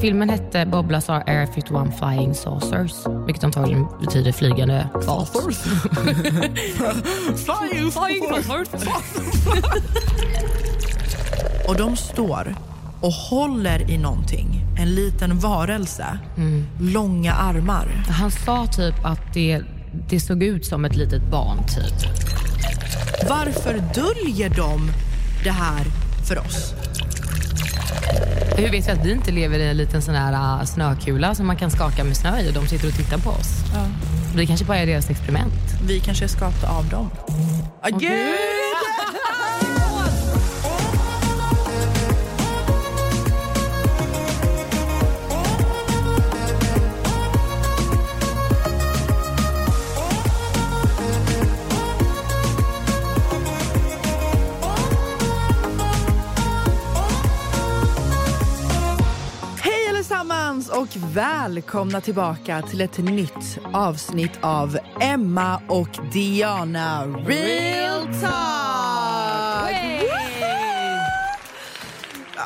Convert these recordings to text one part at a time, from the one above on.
Filmen hette Bob Lazar Air 51 Flying Saucers, vilket antagligen betyder flygande fat. Flying, saucers. Och de står och håller i någonting. En liten varelse. Långa armar. Han sa typ att det, det såg ut som ett litet barn typ. Varför döljer de det här för oss? Hur vet vi att vi inte lever i en liten sån här uh, snökula som man kan skaka med snö i och de sitter och tittar på oss? Det kanske bara är deras experiment. Vi kanske är skapta av dem. Ah, gud! Och välkomna tillbaka till ett nytt avsnitt av Emma och Diana Real Talk!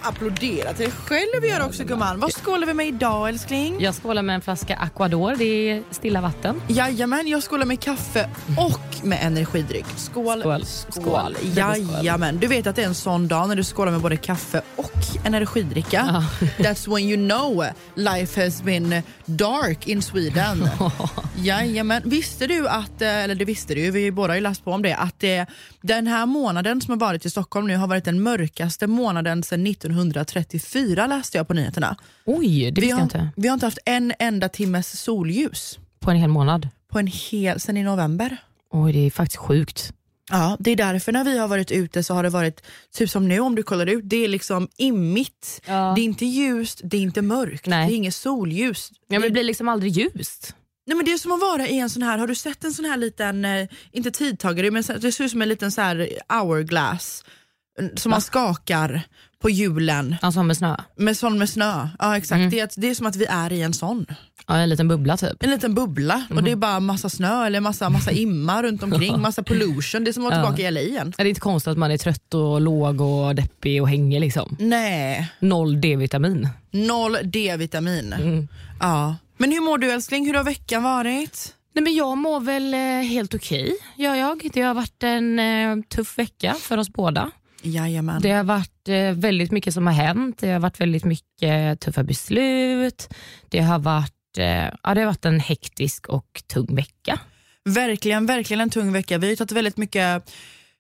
Applådera till dig själv gör också gumman. Vad skålar vi med idag älskling? Jag skålar med en flaska Aquador, det är stilla vatten. Jajamän, jag skålar med kaffe och med energidryck. Skål! Skål. Skål. Jajamän. Du vet att det är en sån dag när du skålar med både kaffe och energidricka. That's when you know life has been dark in Sweden. Jajamän. Visste du att, eh, eller det visste du vi båda har ju läst på om det, att det, den här månaden som har varit i Stockholm nu har varit den mörkaste månaden sedan 1934 läste jag på nyheterna. Oj, det Vi visste jag har, inte. vi har inte haft en enda timmes solljus På en hel månad. på en hel, sen i november. Oj, det är faktiskt sjukt. Ja, det är därför när vi har varit ute så har det varit, typ som nu om du kollar ut, det är liksom immigt. Ja. Det är inte ljust, det är inte mörkt, Nej. det är inget solljus. Ja, men det, blir liksom aldrig ljust. nej, men det är som att vara i en sån här, har du sett en sån här liten, eh, inte tidtagare, men det ser ut som en liten så här hourglass eh, som man skakar på hjulen Alltså med snö. med sån med snö. Ja exakt, Mm. det, är, det är som att vi är i en sån. Ja, en liten bubbla typ. En liten bubbla och det är bara massa snö eller massa, massa imma runt omkring, massa pollution. Det är som att vara tillbaka i LA igen. Ja, Det är inte konstigt att man är trött och låg och deppig och hänger liksom. Nej, Noll D-vitamin. Noll D-vitamin. Mm. Ja. Men hur mår du älskling? Hur har veckan varit? Nej, men jag mår väl eh, helt okej, gör jag. Det har varit en eh, tuff vecka för oss båda. Jajamän. Det har varit eh, väldigt mycket som har hänt. Det har varit väldigt mycket tuffa beslut. Det har varit, ja, det har varit en hektisk och tung vecka. Verkligen, verkligen en tung vecka. Vi har ju tagit väldigt mycket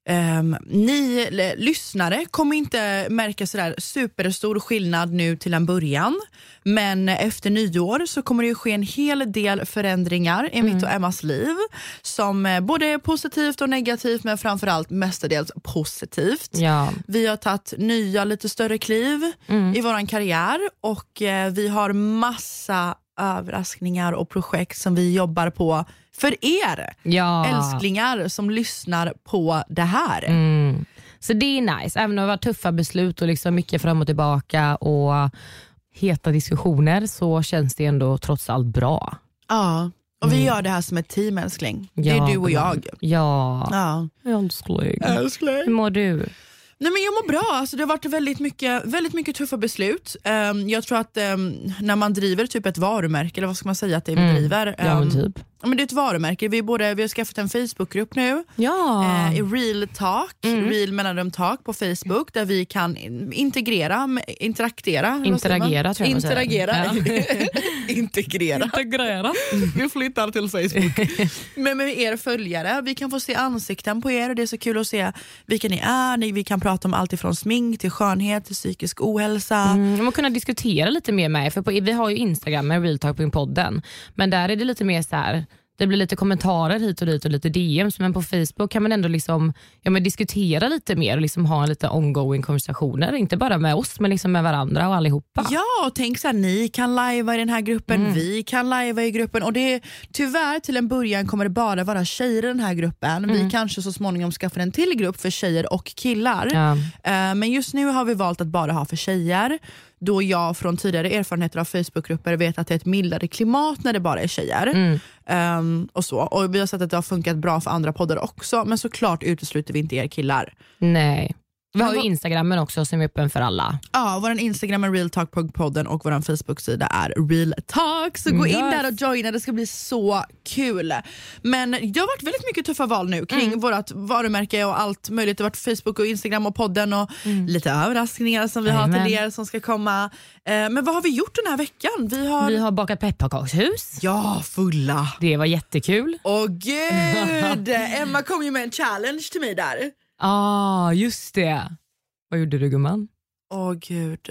ehm, ni lyssnare kommer inte märka sådär superstor skillnad nu till en början. Men efter nyår så kommer det ju ske en hel del förändringar i mitt och Emmas liv. Som eh, både är positivt och negativt men framförallt mestadels positivt. Ja. Vi har tagit nya lite större kliv i vår karriär och eh, vi har massa överraskningar och projekt som vi jobbar på för er Ja. älsklingar som lyssnar på det här. Mm. Så det är nice, även om det varit tuffa beslut och liksom mycket fram och tillbaka och heta diskussioner så känns det ändå trots allt bra. Ja. Och vi gör det här som ett team älskling. det är du och jag. Ja, Ja. älskling. Älskling. Hur mår du? Nej, men jag mår bra. Alltså, det har varit väldigt mycket, väldigt mycket tuffa beslut. Ehm, jag tror att ehm, när man driver typ ett varumärke, eller vad ska man säga att det är vi driver? Mm. Ja, men ehm, typ. Ja, men det är ett varumärke. Vi, både, vi har skaffat en Facebookgrupp nu. Ja. eh, Real Talk, Real mellanrum Talk på Facebook där vi kan in- integrera, interaktera. Interagera, tror jag. Interagera. integrera. Integrera. Vi flyttar till Facebook. Men med er följare, vi kan få se ansikten på er och det är så kul att se vilka ni är. Vi kan prata om allt ifrån smink till skönhet till psykisk ohälsa. Mm, man kunna diskutera lite mer med er, för på, vi har ju Instagram med realtalk.podden, men där är det lite mer så här Det blir lite kommentarer hit och dit och lite DMs men på Facebook kan man ändå liksom, ja, men diskutera lite mer och liksom ha lite ongoing konversationer. Inte bara med oss men liksom med varandra och allihopa. Ja, och tänk så här, ni kan lajva i den här gruppen, Mm. vi kan lajva i gruppen och det tyvärr till en början kommer det bara vara tjejer i den här gruppen. Mm. Vi kanske så småningom skaffar en till grupp för tjejer och killar. Ja. Eh, Men just nu har vi valt att bara ha för tjejer då jag från tidigare erfarenheter av Facebookgrupper vet att det är ett mildare klimat när det bara är tjejer. Mm. Ehm, och så. Och Vi har sett att det har funkat bra för andra poddar också men såklart utesluter vi inte er killar. Nej. Vi har ju Instagrammen också som är öppen för alla. Ja, vår Instagram är realtalk.podden och vår Facebook-sida är realtalk. Så gå in Yes. där och joina, det ska bli så kul. Men det har varit väldigt mycket tuffa val nu kring Mm. vårt varumärke och allt möjligt. Det har varit Facebook och Instagram och podden och lite överraskningar som vi har Mm. Jajamän. till er som ska komma. Eh, Men vad har vi gjort den här veckan? Vi har... Vi har bakat pepparkakshus. Ja, fulla. Det var jättekul. Åh gud! Emma kom ju med en challenge till mig där. Ja, ah, just det. Vad gjorde du gumman? Åh gud.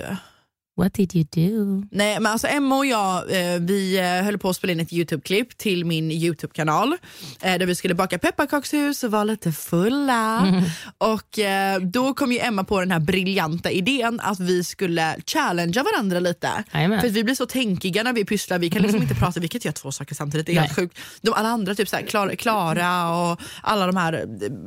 What did you do? Nej men alltså Emma och jag eh, vi eh, höll på att spela in ett Youtube-klipp till min Youtube-kanal eh, där vi skulle baka pepparkakshus och vara lite fulla. Och eh, då kom ju Emma på den här briljanta idén att vi skulle challengea varandra lite. Jajamän. För vi blir så tänkiga när vi pysslar, vi kan liksom inte prata, vi kan inte göra två saker samtidigt. Det är helt sjukt. De alla andra, typ så här, Klara, och alla de här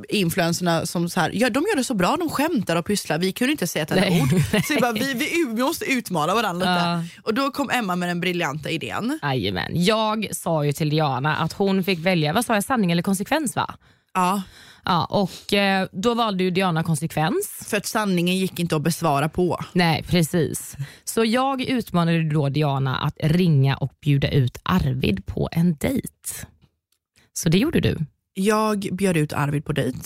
influencerna som så här, ja, de gör det så bra, de skämtar och pysslar. Vi kunde inte säga ett enda ord. Så vi, bara, vi, vi, vi måste utmana varandra lite. Ja. Och då kom Emma med den briljanta idén. Jajamän. Jag sa ju till Diana att hon fick välja, vad sa jag, sanning eller konsekvens va? Ja, Ja, och eh, då valde ju Diana konsekvens. för att sanningen gick inte att besvara på. Nej, precis. Så jag utmanade då Diana att ringa och bjuda ut Arvid på en dejt. Så det gjorde du. Jag bjöd ut Arvid på dejt.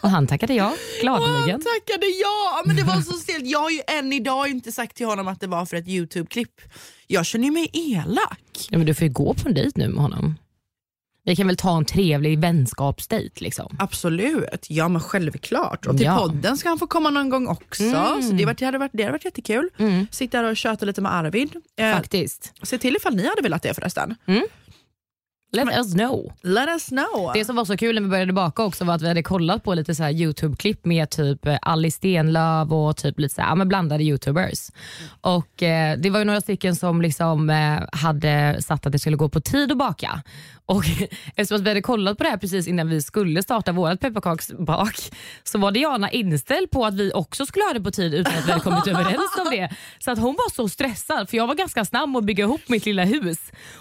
Och han tackade ja, gladeligen. han tackade ja, men det var så stelt. Jag har ju än idag inte sagt till honom att det var för ett Youtube-klipp. Jag känner ju mig elak. Ja, men du får ju gå på en dejt nu med honom. Vi kan väl ta en trevlig vänskapsdejt liksom. Absolut, ja men självklart. Och till Ja. podden ska han få komma någon gång också. Mm. Så det, var- det, hade varit, det hade varit jättekul. Mm. Sitta här och köta lite med Arvid. Eh, Faktiskt. se till ifall ni hade velat det förresten. Let us know. Let us know. Det som var så kul när vi började baka också var att vi hade kollat på lite så här Youtube-klipp med typ eh, Alice Stenlöf och typ lite så här, men blandade Youtubers. Och eh, Det var ju några stycken som liksom, eh, hade satt att det skulle gå på tid att baka. Och Eftersom att vi hade kollat på det här precis innan vi skulle starta vårt pepparkaksbak så var Diana inställd på att vi också skulle ha det på tid utan att vi hade kommit överens om det. Så att hon var så stressad för jag var ganska snabb att bygga ihop mitt lilla hus.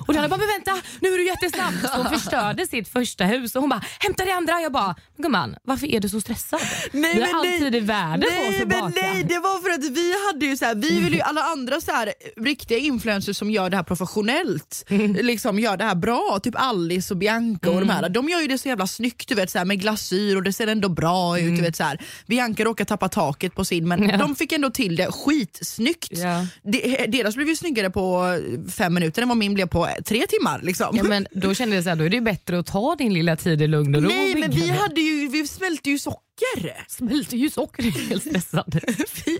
Och Diana bara, men vänta nu är du jättesnabb. Så hon förstörde sitt första hus och hon bara, hämta det andra. Jag bara, gumman varför är du så stressad? Nej, vi men har alltid i världen på nej, att men nej, det var för att vi hade ju så här, vi vill ju alla andra så här, riktiga influencers som gör det här professionellt, Mm. liksom gör det här bra, typ Alice och Bianca och de här, de gör ju det så jävla snyggt du vet, så här, med glasyr och det ser ändå bra ut. Du vet, så här. Bianca råkade tappa taket på sin men Mm. Ja. de fick ändå till det skitsnyggt. Ja. De, deras blev ju snyggare på fem minuter än vad min blev på tre timmar. Liksom. Ja, men då kände jag så här, då är det bättre att ta din lilla tid i lugn och ro Nej men vi, hade ju, vi smälte ju socker. Smälte ju socker, jag är helt stressad. vi,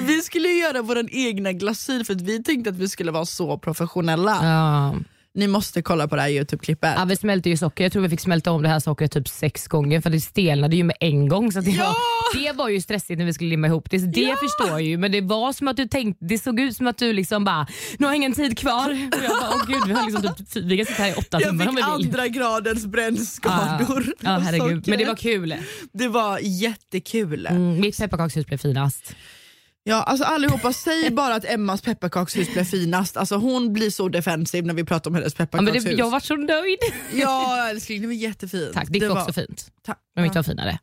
vi skulle göra vår egna glasyr för att vi tänkte att vi skulle vara så professionella. Ja. Ni måste kolla på det här Youtube-klippet. Ja, vi smälte ju socker. Jag tror vi fick smälta om det här sockret typ sex gånger för det stelnade ju med en gång. Så det, Ja! var, det var ju stressigt när vi skulle limma ihop det. Så det Ja! förstår jag ju. Men det var som att du tänkte, det såg ut som att du liksom bara, nu har jag ingen tid kvar. Och jag bara, åh gud, vi har liksom typ, vi kan sitta här i åtta jag timmar om fick vi vill. andra gradens brännskador. Ja, av herregud. Men det var kul. Det var jättekul. Mm, mitt pepparkakshus blev finast. Ja, alltså allihopa, säg bara att Emmas pepparkakshus blev finast. Alltså, hon blir så defensiv när vi pratar om hennes Ja, men pepparkakshus. det, jag var så nöjd. Ja älskling, det var jättefint. Tack, ditt var också fint. Ta- Men mitt var finare.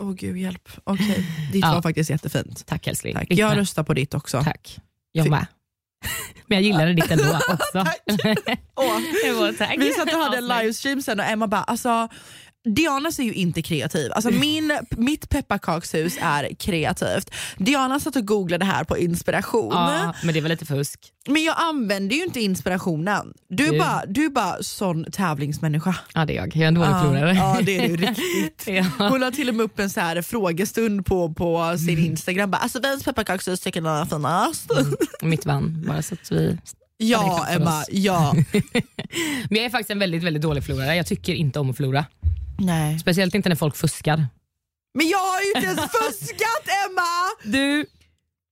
Åh gud hjälp. Okej, ditt Ja. var faktiskt jättefint. Tack älskling. Tack. Jag röstar på ditt också. Tack. Jag med. Men jag gillade ditt ändå också. Åh. Det var tack. Vi satt och hade en livestream sen och Emma bara alltså Diana är ju inte kreativ. Alltså min, mitt pepparkakshus är kreativt. Diana satt och googlade här på inspiration. Ja, men det var lite fusk. Men jag använder ju inte inspirationen. Du är Du- bara, du är bara sån tävlingsmänniska. Ja, det är jag. Jag är en dålig Ja, förlorare. ja det är du riktigt. Ja. Hon la till och med upp en så här frågestund på, på sin Mm. Instagram. Bara, alltså vems pepparkakshus tycker ni är finast? Mitt vann, bara så att vi... Ja Emma, oss. ja. Men jag är faktiskt en väldigt, väldigt dålig förlorare. Jag tycker inte om att förlora. Nej. Speciellt inte när folk fuskar. Men jag har ju inte ens fuskat Emma! Du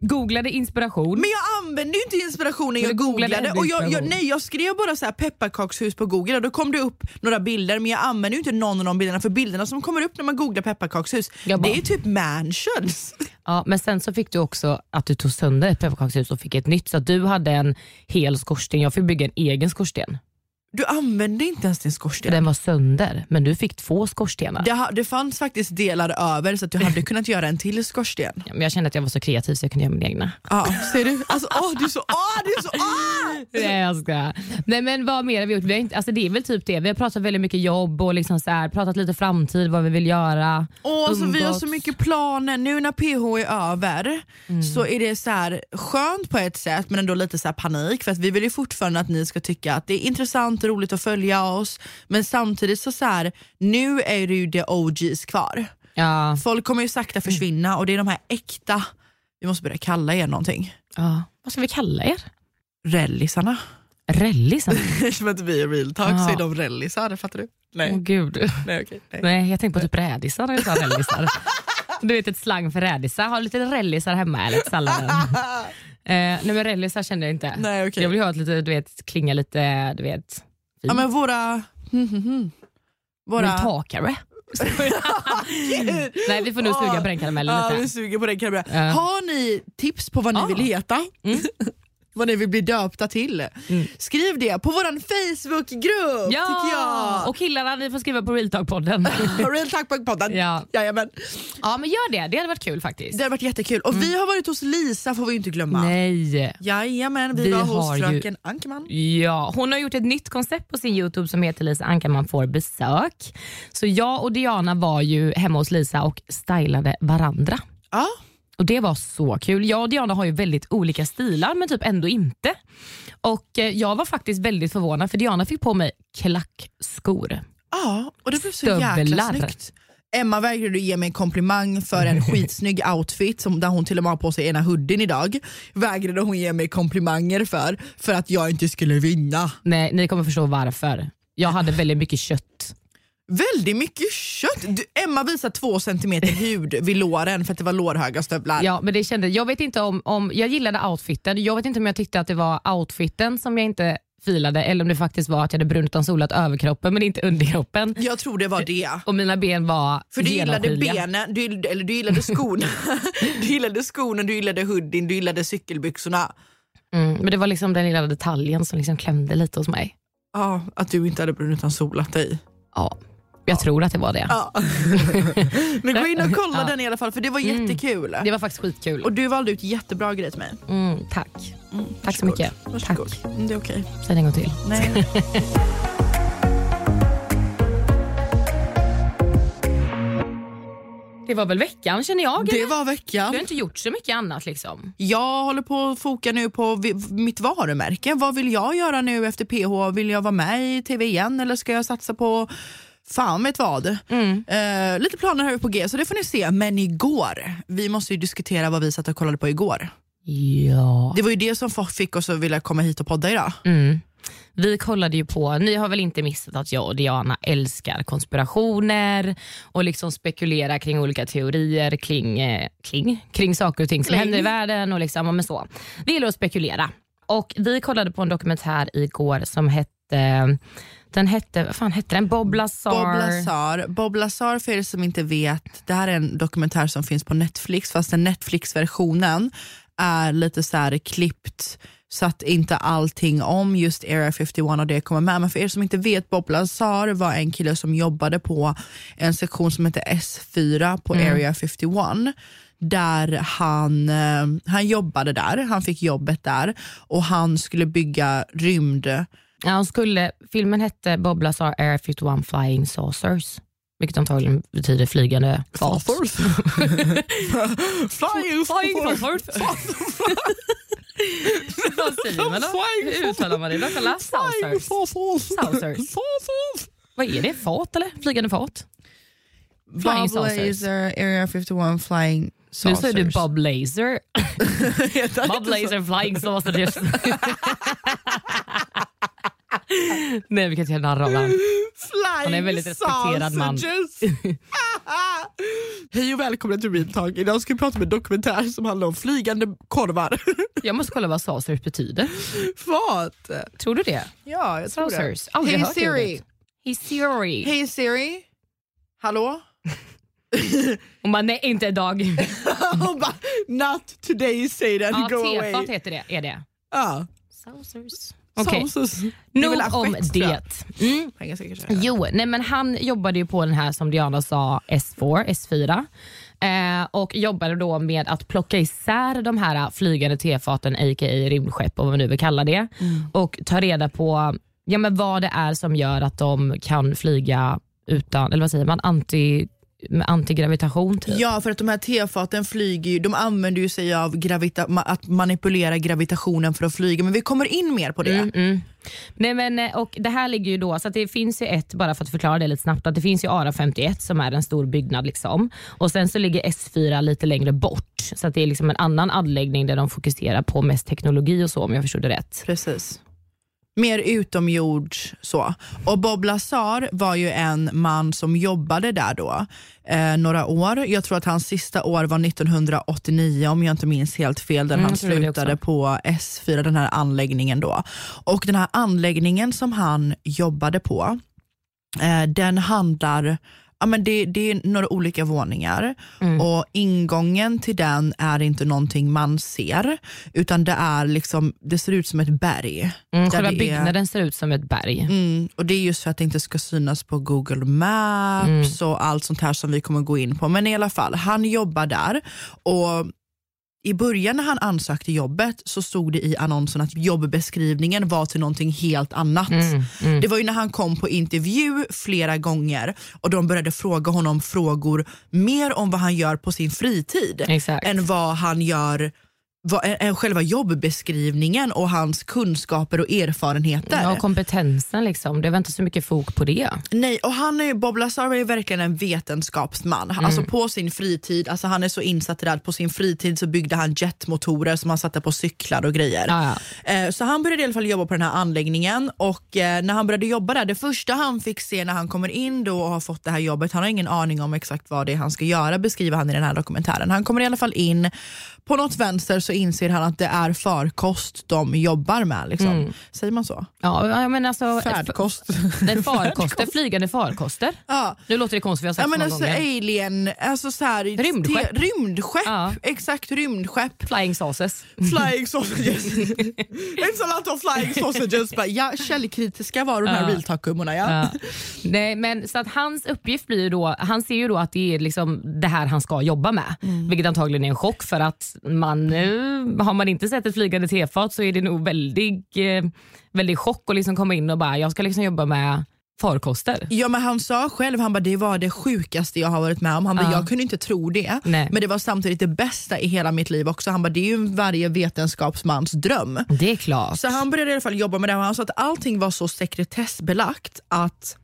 googlade inspiration. Men jag använde ju inte inspirationen jag googlade googlade. Och jag, jag, nej, jag skrev bara så här pepparkakshus på google och då kom det upp några bilder men jag använde ju inte någon av de bilderna för bilderna som kommer upp när man googlar pepparkakshus Jag bara- det är typ mansions. Ja, men sen så fick du också att du tog sönder ett pepparkakshus och fick ett nytt. Så att du hade en hel skorsten. Jag fick bygga en egen skorsten. Du använde inte ens din skorsten. den var sönder. Men du fick två skorstenar. Det, ha- det fanns faktiskt delar över så att du hade kunnat göra en till skorsten. Ja, men jag kände att jag var så kreativ så jag kunde göra min egna. Ja, ser du? Alltså, åh, du är så... Åh, du är så åh! Nej jag skojar. Nej men vad mer har vi gjort? Vi har inte, alltså det är väl typ det. Vi har pratat väldigt mycket jobb och liksom så här, pratat lite framtid, vad vi vill göra. Åh, så vi har Umgåtts. så mycket planer. Nu när PH är över så är det så här skönt på ett sätt men ändå lite så här panik för att vi vill ju fortfarande att ni ska tycka att det är intressant och roligt att följa oss men samtidigt så, så här, nu är det ju the OGs kvar. Ja. Folk kommer ju sakta försvinna och det är de här äkta, vi måste börja kalla er någonting, ja. Vad ska vi kalla er? rellisarna. Rellisar? Eftersom att vi är real talk så är de rellisar, fattar du? Nej, Åh gud. nej okej. nej. Nej jag tänkte på typ rädisar när jag sa rellisar. Du vet ett slang för rädisar. Har lite rellisar hemma eller till salladen. eh, nej men rellisar kände jag inte. Nej, okej. Jag vill ha ett lite, du vet, klinga lite, du vet. Ja men våra... Hmm, hmm, hmm. Våra... Multakare. Nej vi får nog suga på den karamellen Ja, lite. vi suger på den karamellen. Ja. Har ni tips på vad ni Ja. vill heta? vad ni vill bli döpta till? Mm. Skriv det på vår Facebookgrupp tycker jag. Och killarna ni får skriva på Realtalk-podden. Real Talk-podden. Ja. Jajamän. ja men gör det, det hade varit kul faktiskt. Det har varit jättekul. Och vi har varit hos Lisa får vi ju inte glömma. Mm. Nej. Jajamän, vi, Vi var hos ju- fröken Ankerman. Ja, hon har gjort ett nytt koncept på sin Youtube som heter Lisa Ankarman får besök. Så jag och Diana var ju hemma hos Lisa och stylade varandra. Ja. Och Det var så kul. Jag och Diana har ju väldigt olika stilar men typ ändå inte. Och eh, Jag var faktiskt väldigt förvånad för Diana fick på mig klackskor. ja, och det blev så jäkla snyggt. Emma vägrade ge mig en komplimang för en skitsnygg outfit som, där hon till och med har på sig ena hoodien idag. Vägrade hon ge mig komplimanger för, för att jag inte skulle vinna. Nej, ni kommer förstå varför. Jag hade väldigt mycket kött. Väldigt mycket kött. Du, Emma visar två centimeter hud vid låren för att det var lårhöga stövlar. Ja, men det kände, jag vet inte om, om jag gillade outfiten. Jag vet inte om jag tyckte att det var outfiten som jag inte filade eller om det faktiskt var att jag hade brunt utan solat överkroppen men inte underkroppen. Jag tror det var det. Och mina ben var För du gillade benen, du, eller du gillade skorna, du gillade skorna, du gillade hoodien, du gillade cykelbyxorna. Mm, men det var liksom den lilla detaljen som liksom klämde lite hos mig. Ja, att du inte hade brunnit utan solat dig. Ja, jag tror att det var det. Ja. Men gå in och kolla Ja. den i alla fall för det var jättekul. Det var faktiskt skitkul. Och du valde ut jättebra grejer till mig. Mm, tack. Tack så mycket. Varsågod. Tack. Mm, Det är okej. Säg det en gång till. Nej. Det var väl veckan känner jag. Det eller? var Du veckan. har inte gjort så mycket annat liksom. Jag håller på att foka nu på mitt varumärke. Vad vill jag göra nu efter PH? Vill jag vara med i TV igen eller ska jag satsa på fan vet vad? Eh, lite planer här på G så det får ni se. Men igår, vi måste ju diskutera vad vi satt och kollade på igår. Ja. Det var ju det som fick oss att vilja komma hit och podda idag. Mm. Vi kollade ju på, ni har väl inte missat att jag och Diana älskar konspirationer och liksom spekulera kring olika teorier kring, eh, kring, kring saker och ting som Kling. händer i världen. och liksom, men så. Vi gillar att spekulera. Och Vi kollade på en dokumentär igår som hette den hette, vad fan hette den? Bob Lazar. Bob Lazar. Bob Lazar för er som inte vet, det här är en dokumentär som finns på Netflix fast den Netflix-versionen är lite så här klippt så att inte allting om just Area 51 och det kommer med. Men för er som inte vet, Bob Lazar var en kille som jobbade på en sektion som heter S4 på Area 51 där han, eh, han jobbade där, han fick jobbet där och han skulle bygga rymd Ja, hon skulle, filmen hette Bob Lazar Air 51 Flying Saucers. Vilket antagligen betyder flygande fat. Flying Flying saucers. Vad säger man då? Hur uttalar man det saucers. Saucers. Vad är det? Fat eller? Flygande fat? Flying Bob saucers. Laser, Area 51 Flying Nu säger du saucers. Bob Laser. Bob? Laser flying sausages. Nej vi kan inte göra narr av honom. Han är en väldigt respekterad man. Hej och välkomna till Real. Idag ska vi prata om en dokumentär som handlar om flygande korvar. Jag måste kolla vad saucers betyder. Vad? Tror du det? Ja, jag tror Saucers. det. Aldrig Hej Siri. Hey Siri. Hej Siri. Hallå? Hon bara, nej inte idag. Hon bara, not today Satan, ja, go away. tefat heter det. Är det. Ja, Saucers. Okej, väl nog om det. Mm. Jo, nej men han jobbade ju på den här som Diana sa S4, S4 eh, och jobbade då med att plocka isär de här flygande tefaten, a.k.a. rymdskepp och vad man nu vill kalla det och ta reda på ja, men vad det är som gör att de kan flyga utan, eller vad säger man, anti, med antigravitation typ. Ja, för att de här tefaten flyger ju, de använder ju sig av gravita- ma- att manipulera gravitationen för att flyga, men vi kommer in mer på det. Mm, mm. Nej, men, eh, och det här ligger ju då, så det finns ju ett, bara för att förklara det lite snabbt, att det finns ju ARA 51 som är en stor byggnad liksom. och sen så ligger S4 lite längre bort. Så det är liksom en annan anläggning där de fokuserar på mest teknologi och så om jag förstod det rätt. Precis. Mer utomjords så. Och Bob Lazar var ju en man som jobbade där då eh, några år. Jag tror att hans sista år var 1989 om jag inte minns helt fel, där Mm, han slutade på S4, den här anläggningen då. Och den här anläggningen som han jobbade på, eh, den handlar Ja, men det, det är några olika våningar Mm. och ingången till den är inte någonting man ser utan det är liksom, det ser ut som ett berg. Mm, själva det är- byggnaden ser ut som ett berg. Mm, och Det är just för att det inte ska synas på Google Maps och allt sånt här som vi kommer gå in på. Men i alla fall, han jobbar där och i början när han ansökte jobbet så stod det i annonsen att jobbbeskrivningen var till någonting helt annat. Mm, mm. Det var ju när han kom på intervju flera gånger och de började fråga honom frågor mer om vad han gör på sin fritid Exakt. än vad han gör själva jobbbeskrivningen och hans kunskaper och erfarenheter. Ja, och kompetensen liksom. Det var inte så mycket fok på det. Nej, och han är, ju- Bob Lazar är verkligen en vetenskapsman. Mm. Alltså på sin fritid, alltså han är så insatt i det här, på sin fritid så byggde han jetmotorer som han satte på cyklar och grejer. Ja, ja. Eh, Så han började i alla fall jobba på den här anläggningen och eh, när han började jobba där, det första han fick se när han kommer in då och har fått det här jobbet, han har ingen aning om exakt vad det är han ska göra, beskriver han i den här dokumentären. Han kommer i alla fall in, på något vänster så inser han att det är farkost de jobbar med. Liksom. Mm. Säger man så? Ja, men alltså, Färdkost. Det farkoster, flygande farkoster. ja. Nu låter det konstigt, vi har sagt Ja men alltså gånger. alien, alltså så här, Rymdskepp. rymdskepp. Ja. Exakt, rymdskepp. Flying sauces. Flying sausages. It's a lot of flying sausages. Ja, källkritiska var de här Ja. real talk-gummorna. Ja. Ja. Nej, men så att hans uppgift blir ju då, han ser ju då att det är liksom det här han ska jobba med. Vilket antagligen är en chock för att man, har man inte sett ett flygande tefat så är det nog väldigt, eh, väldigt chock att liksom komma in och bara, jag ska liksom jobba med farkoster. Ja men han sa själv, han bara, det var det sjukaste jag har varit med om. Han bara, Ja. jag kunde inte tro det. Nej. Men det var samtidigt det bästa i hela mitt liv också. Han bara, det är ju varje vetenskapsmans dröm. Det är klart. Så han började i alla fall jobba med det och han sa att allting var så sekretessbelagt att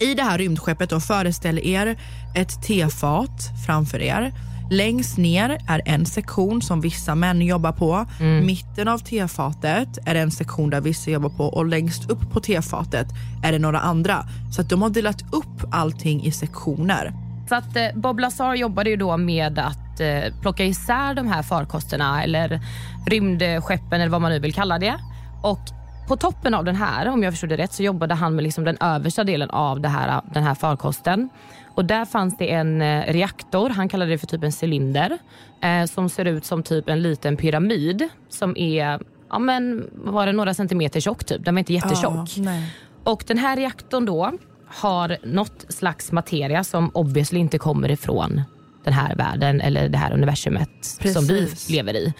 i det här rymdskeppet, då, föreställ er ett tefat framför er. Längst ner är en sektion som vissa män jobbar på. Mitten av tefatet är en sektion där vissa jobbar på och längst upp på tefatet är det några andra. Så att de har delat upp allting i sektioner. Så att eh, Bob Lazar jobbade ju då med att eh, plocka isär de här farkosterna eller rymdskeppen eller vad man nu vill kalla det. Och på toppen av den här, om jag förstod det rätt, så jobbade han med liksom den översta delen av här, den här farkosten. Och där fanns det en eh, reaktor, han kallade det för typ en cylinder, eh, som ser ut som typ en liten pyramid som är ja men, var det några centimeter tjock typ. Den var inte jättetjock. nej. Och den här reaktorn då har något slags materia som obviously inte kommer ifrån den här världen eller det här universumet som vi Precis. lever i.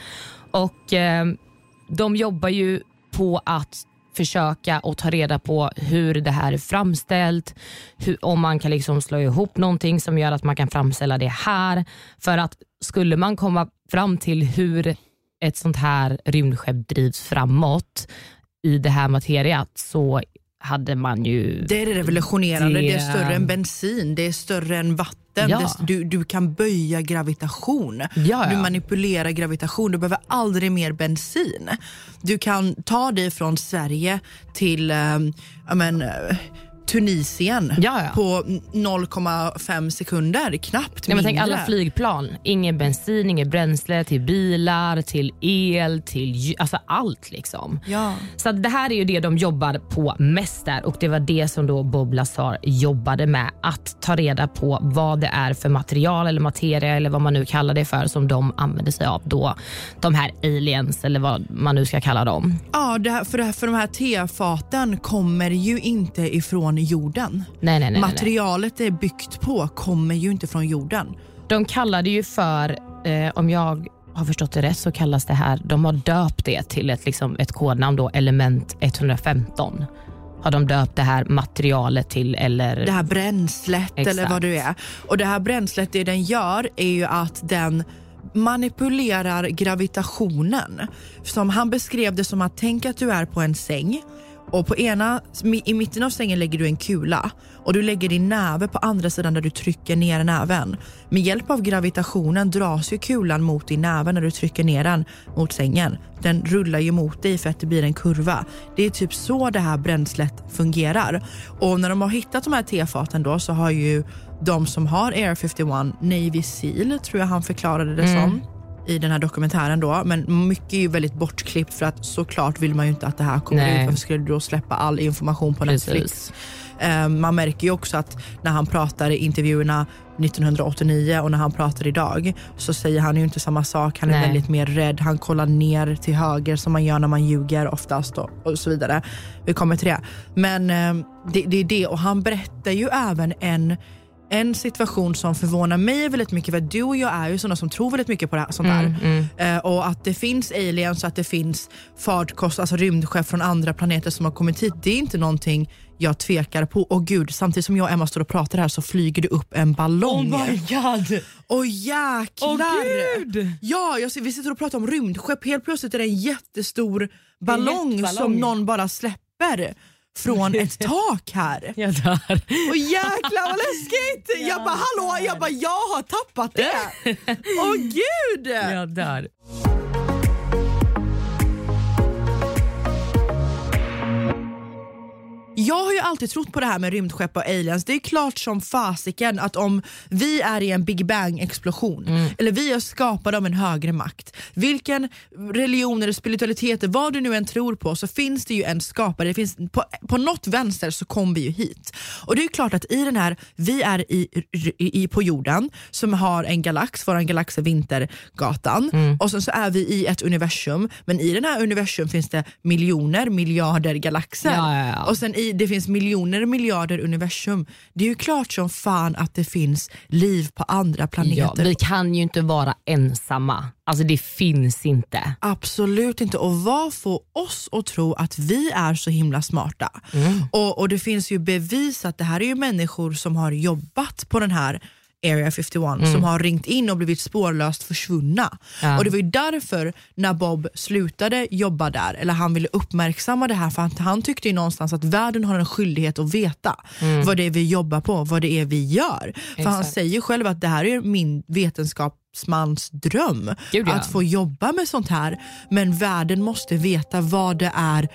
Och eh, de jobbar ju på att försöka och ta reda på hur det här är framställt, hur, om man kan liksom slå ihop någonting som gör att man kan framställa det här. För att skulle man komma fram till hur ett sånt här rymdskepp drivs framåt i det här materiat så hade man ju... Det är revolutionerande, det, Det- är större än bensin, det är större än vatten. Vatten. Ja. Du, du kan böja gravitation. ja. Du manipulerar gravitation. Du behöver aldrig mer bensin. Du kan ta dig från Sverige till ja, men, eh, Tunisien Ja, ja. på 0,5 sekunder. Knappt Nej, men tänk alla flygplan. Ingen bensin, inget bränsle till bilar, till el, till alltså allt. liksom. Ja. Så det här är ju det de jobbar på mest där och det var det som då Bob Lazar jobbade med. Att ta reda på vad det är för material eller materia eller vad man nu kallar det för som de använder sig av då. De här aliens eller vad man nu ska kalla dem. Ja, det här, för, det här, för de här tefaten kommer ju inte ifrån jorden. Nej, nej, nej. Materialet det är byggt på kommer ju inte från jorden. De kallar det ju för, eh, om jag har förstått det rätt, så kallas det här, de har döpt det till ett, liksom, ett kodnamn då, element 115. Har de döpt det här materialet till eller... Det här bränslet eller Exakt. vad det är. Och det här bränslet, det den gör är ju att den manipulerar gravitationen. Som han beskrev det som att tänk att du är på en säng och på ena, i mitten av sängen lägger du en kula och du lägger din näve på andra sidan där du trycker ner näven. Med hjälp av gravitationen dras ju kulan mot din näve när du trycker ner den mot sängen. Den rullar ju mot dig för att det blir en kurva. Det är typ så det här bränslet fungerar. Och när de har hittat de här tefaten då så har ju de som har Air 51, Navy Seal tror jag han förklarade det som i den här dokumentären då. Men mycket är ju väldigt bortklippt för att såklart vill man ju inte att det här kommer Nej. ut. Varför skulle du då släppa all information på Precis. Netflix? Eh, man märker ju också att när han pratar i intervjuerna 1989 och när han pratar idag så säger han ju inte samma sak. Han är Nej. väldigt mer rädd. Han kollar ner till höger som man gör när man ljuger oftast och, och så vidare. Vi kommer till det. Men eh, det, det är det och han berättar ju även en en situation som förvånar mig väldigt mycket för du och jag är ju sådana som tror väldigt mycket på det här, sånt här. Eh, och att det finns aliens och att det finns fartkost, alltså rymdskepp från andra planeter som har kommit hit. Det är inte någonting jag tvekar på. Och gud, samtidigt som jag och Emma står och pratar här så flyger det upp en ballong. god! Åh jäklar! Åh, gud! Ja, jag vi sitter och pratar om rymdskepp. Helt plötsligt är det en jättestor ballong, jätteballong. som någon bara släpper från ett tak här. Jag dör. Åh jäklar vad läskigt! Jag bara hallå, jag bara jag har tappat det. Åh gud! Jag dör. Jag har ju alltid trott på det här med rymdskepp och aliens. Det är klart som fasiken att om vi är i en Big Bang explosion eller vi är skapade av en högre makt. Vilken religion eller spiritualitet, vad du nu än tror på så finns det ju en skapare. Det finns, på, på något vänster så kom vi ju hit. Och det är klart att i den här, vi är i, i, på jorden som har en galax, vår galax är Vintergatan och sen så är vi i ett universum men i den här universum finns det miljoner, miljarder galaxer. Ja, ja, ja. Och sen i, det finns miljoner miljarder universum. Det är ju klart som fan att det finns liv på andra Ja, planeter. vi kan ju inte vara ensamma. Alltså det finns inte. Absolut inte. Och vad får oss att tro att vi är så himla smarta? Mm. Och, och det finns ju bevis att det här är ju människor som har jobbat på den här Area 51 som har ringt in och blivit spårlöst försvunna. Mm. Ja. Och Det var ju därför när Bob slutade jobba där, eller han ville uppmärksamma det här för att han tyckte ju någonstans att världen har en skyldighet att veta vad det är vi jobbar på, vad det är vi gör. För han Mm. Exakt. säger själv att det här är min vetenskapsmans dröm. Gud, ja. Att få jobba med sånt här. Men världen måste veta vad det är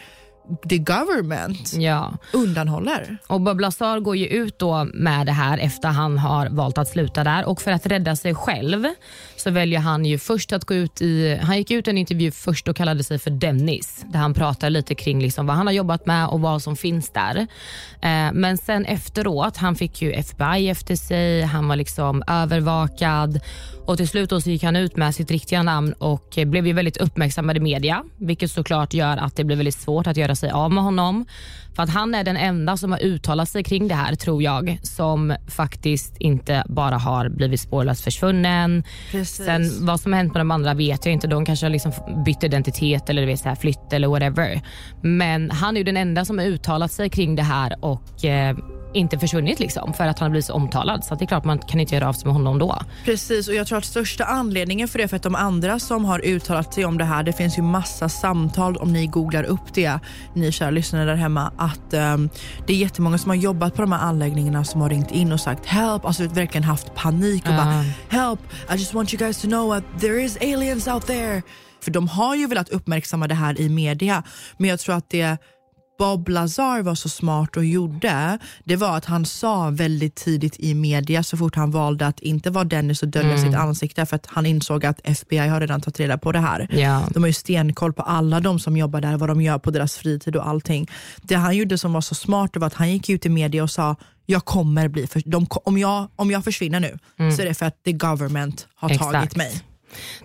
the government Ja. undanhåller. Och Bob Lazar går ju ut då med det här efter han har valt att sluta där och för att rädda sig själv så väljer han ju först att gå ut i, han gick ut en intervju först och kallade sig för Dennis där han pratar lite kring liksom vad han har jobbat med och vad som finns där. Eh, men sen efteråt, han fick ju FBI efter sig, han var liksom övervakad och till slut då så gick han ut med sitt riktiga namn och blev ju väldigt uppmärksammad i media vilket såklart gör att det blir väldigt svårt att göra sig av med honom. För att han är den enda som har uttalat sig kring det här tror jag som faktiskt inte bara har blivit spårlöst försvunnen. Precis. Sen vad som har hänt med de andra vet jag inte. De kanske har liksom bytt identitet eller vet, så här, flytt eller whatever. Men han är ju den enda som har uttalat sig kring det här och eh, inte försvunnit liksom, för att han har blivit så omtalad. Så det är klart man kan inte göra av sig med honom då. Precis, och jag tror att största anledningen för det för att de andra som har uttalat sig om det här, det finns ju massa samtal om ni googlar upp det, ni kära lyssnare där hemma, att um, det är jättemånga som har jobbat på de här anläggningarna som har ringt in och sagt help, alltså verkligen haft panik och uh. bara help, I just want you guys to know that there is aliens out there. För de har ju velat uppmärksamma det här i media, men jag tror att det Bob Lazar var så smart och gjorde, det var att han sa väldigt tidigt i media så fort han valde att inte vara Dennis och dölja mm. sitt ansikte för att han insåg att FBI har redan tagit reda på det här. Ja. De har ju stenkoll på alla de som jobbar där, vad de gör på deras fritid och allting. Det han gjorde som var så smart var att han gick ut i media och sa jag kommer bli, för, de, om, jag, om jag försvinner nu mm. så är det för att the government har Exakt. tagit mig.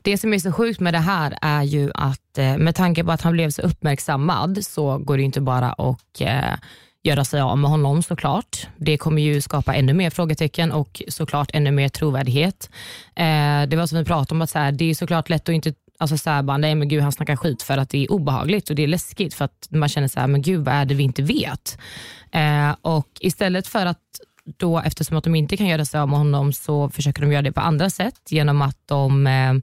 Det som är så sjukt med det här är ju att eh, med tanke på att han blev så uppmärksammad så går det inte bara att eh, göra sig av med honom såklart. Det kommer ju skapa ännu mer frågetecken och såklart ännu mer trovärdighet. Eh, det var som vi pratade om, att så här, det är såklart lätt att inte Alltså så här bara, nej men gud han snackar skit för att det är obehagligt och det är läskigt för att man känner så här, men gud vad är det vi inte vet? Eh, och istället för att då, eftersom att de inte kan göra sig av med honom så försöker de göra det på andra sätt genom att de eh,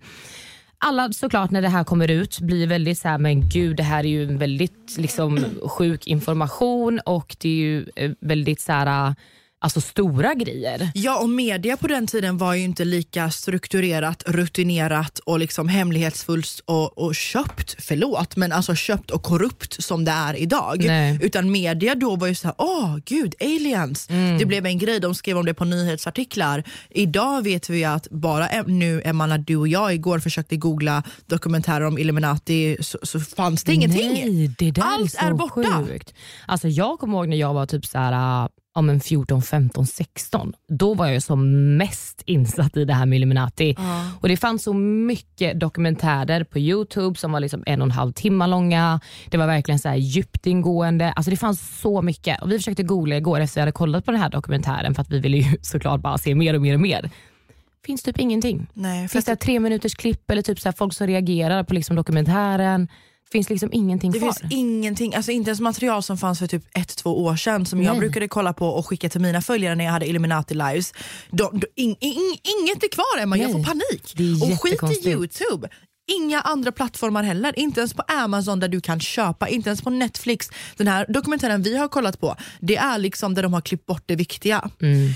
alla såklart när det här kommer ut blir väldigt så här, men gud det här är ju väldigt liksom, sjuk information och det är ju eh, väldigt så här, eh, alltså stora grejer. Ja och media på den tiden var ju inte lika strukturerat, rutinerat och liksom hemlighetsfullt och, och köpt, förlåt, men alltså köpt och korrupt som det är idag. Nej. Utan media då var ju såhär, åh gud aliens. Mm. Det blev en grej, de skrev om det på nyhetsartiklar. Idag vet vi att bara nu Emma, du och jag igår försökte googla dokumentärer om Illuminati så, så fanns det ingenting. Nej, det Allt är, är borta. Sjukt. Alltså jag kommer ihåg när jag var typ så här ja, men 14, 15, 16. Då var jag som mest insatt i det här med Illuminati. Ja. Och Det fanns så mycket dokumentärer på Youtube som var liksom en och en halv timme långa. Det var verkligen så här djupt ingående. Alltså det fanns så mycket. Och vi försökte googla igår efter vi hade kollat på den här dokumentären för att vi ville ju såklart bara se mer och mer och mer finns typ ingenting. Nej, finns det tre minuters klipp eller typ så folk som reagerar på liksom dokumentären finns liksom ingenting det kvar. Det finns ingenting, alltså inte ens material som fanns för typ ett, två år sedan som Nej. jag brukade kolla på och skicka till mina följare när jag hade Illuminati lives. De, de, in, in, inget är kvar Emma, Nej. jag får panik. och skit i Youtube. Inga andra plattformar heller, inte ens på Amazon där du kan köpa, inte ens på Netflix. Den här dokumentären vi har kollat på, det är liksom där de har klippt bort det viktiga. Mm.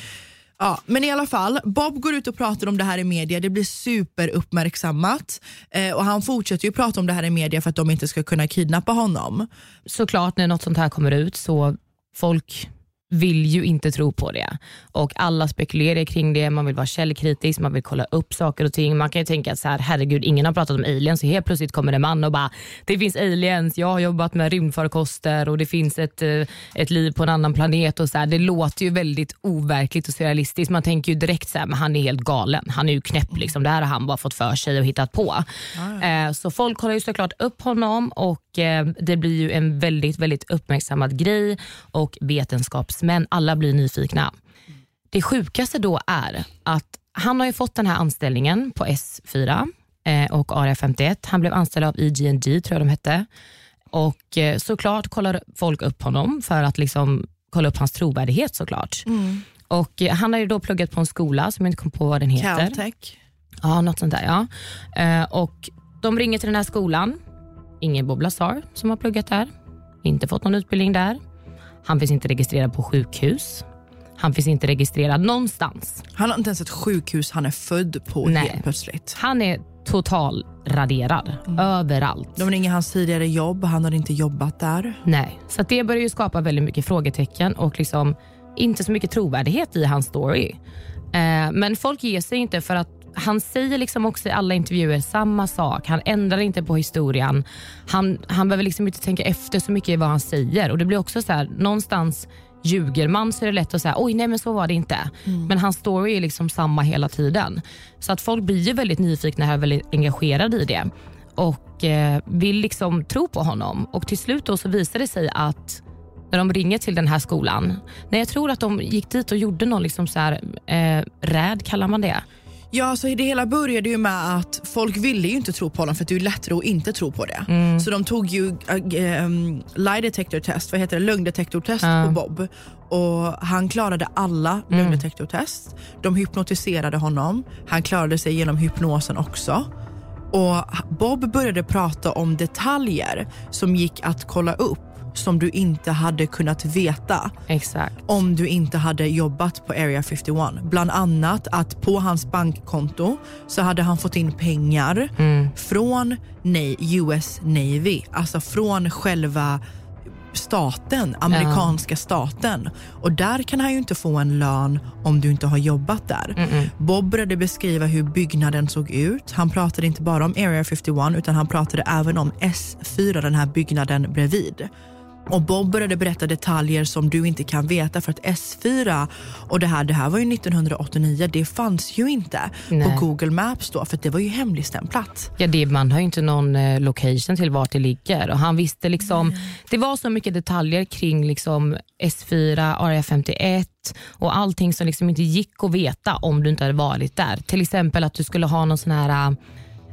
Ja, men i alla fall, Bob går ut och pratar om det här i media, det blir superuppmärksammat eh, och han fortsätter ju prata om det här i media för att de inte ska kunna kidnappa honom. Såklart när något sånt här kommer ut så folk vill ju inte tro på det. Och Alla spekulerar kring det, man vill vara källkritisk, man vill kolla upp saker och ting. Man kan ju tänka att så här, herregud, ingen har pratat om aliens, så helt plötsligt kommer en man och bara, det finns aliens, jag har jobbat med rymdfarkoster och det finns ett, eh, ett liv på en annan planet. och så här, Det låter ju väldigt overkligt och surrealistiskt. Man tänker ju direkt så här, men han är helt galen, han är ju knäpp. Liksom. Det här har han bara fått för sig och hittat på. Mm. så folk kollar ju såklart upp honom och eh, det blir ju en väldigt, väldigt uppmärksammad grej och vetenskaps men alla blir nyfikna. Det sjukaste då är att han har ju fått den här anställningen på S4 eh, och AR51. Han blev anställd av EGNG, tror jag de hette. Och eh, såklart kollar folk upp honom för att liksom kolla upp hans trovärdighet såklart. Mm. Och eh, Han har ju då pluggat på en skola som jag inte kom på vad den heter. Caltech. Ja, något sånt där. Ja. Och De ringer till den här skolan. Ingen Bob Lazar som har pluggat där. Inte fått någon utbildning där. Han finns inte registrerad på sjukhus. Han finns inte registrerad någonstans. Han har inte ens ett sjukhus han är född på Nej. helt plötsligt. Han är total raderad mm. överallt. De ringer hans tidigare jobb, han har inte jobbat där. Nej, så det börjar ju skapa väldigt mycket frågetecken och liksom inte så mycket trovärdighet i hans story. Eh, men folk ger sig inte för att han säger liksom också i alla intervjuer samma sak. Han ändrar inte på historien. Han, han behöver liksom inte tänka efter så mycket i vad han säger. Och Det blir också så här, någonstans ljuger man så är det lätt att säga oj nej men så var det inte. Mm. Men hans story är liksom samma hela tiden. Så att folk blir ju väldigt nyfikna och väldigt engagerade i det. Och eh, vill liksom tro på honom. Och till slut då så visar det sig att när de ringer till den här skolan. Nej, jag tror att de gick dit och gjorde någon liksom så här, eh, räd, kallar man det. Ja, alltså det hela började ju med att folk ville ju inte tro på honom för att det är ju lättare att inte tro på det. Mm. Så de tog ju äh, um, lie detector test, vad heter det, lögndetektortest Ja. på Bob. Och han klarade alla Mm. lögndetektortest. De hypnotiserade honom. Han klarade sig genom hypnosen också. Och Bob började prata om detaljer som gick att kolla upp som du inte hade kunnat veta Exakt. om du inte hade jobbat på Area 51. Bland annat att på hans bankkonto så hade han fått in pengar från Na- US Navy, alltså från själva staten, amerikanska staten. Och där kan han ju inte få en lön om du inte har jobbat där. Bob började beskriva hur byggnaden såg ut. Han pratade inte bara om Area 51 utan han pratade även om S4, den här byggnaden bredvid. Och Bob började berätta detaljer som du inte kan veta för att S4 och det här, det här var ju 1989, det fanns ju inte Nej. på Google Maps då för det var ju hemligstämplat. Ja, det, man har ju inte någon eh, location till vart det ligger. Och han visste liksom, Det var så mycket detaljer kring liksom S4, RA51 och allting som liksom inte gick att veta om du inte hade varit där. Till exempel att du skulle ha någon sån här äh,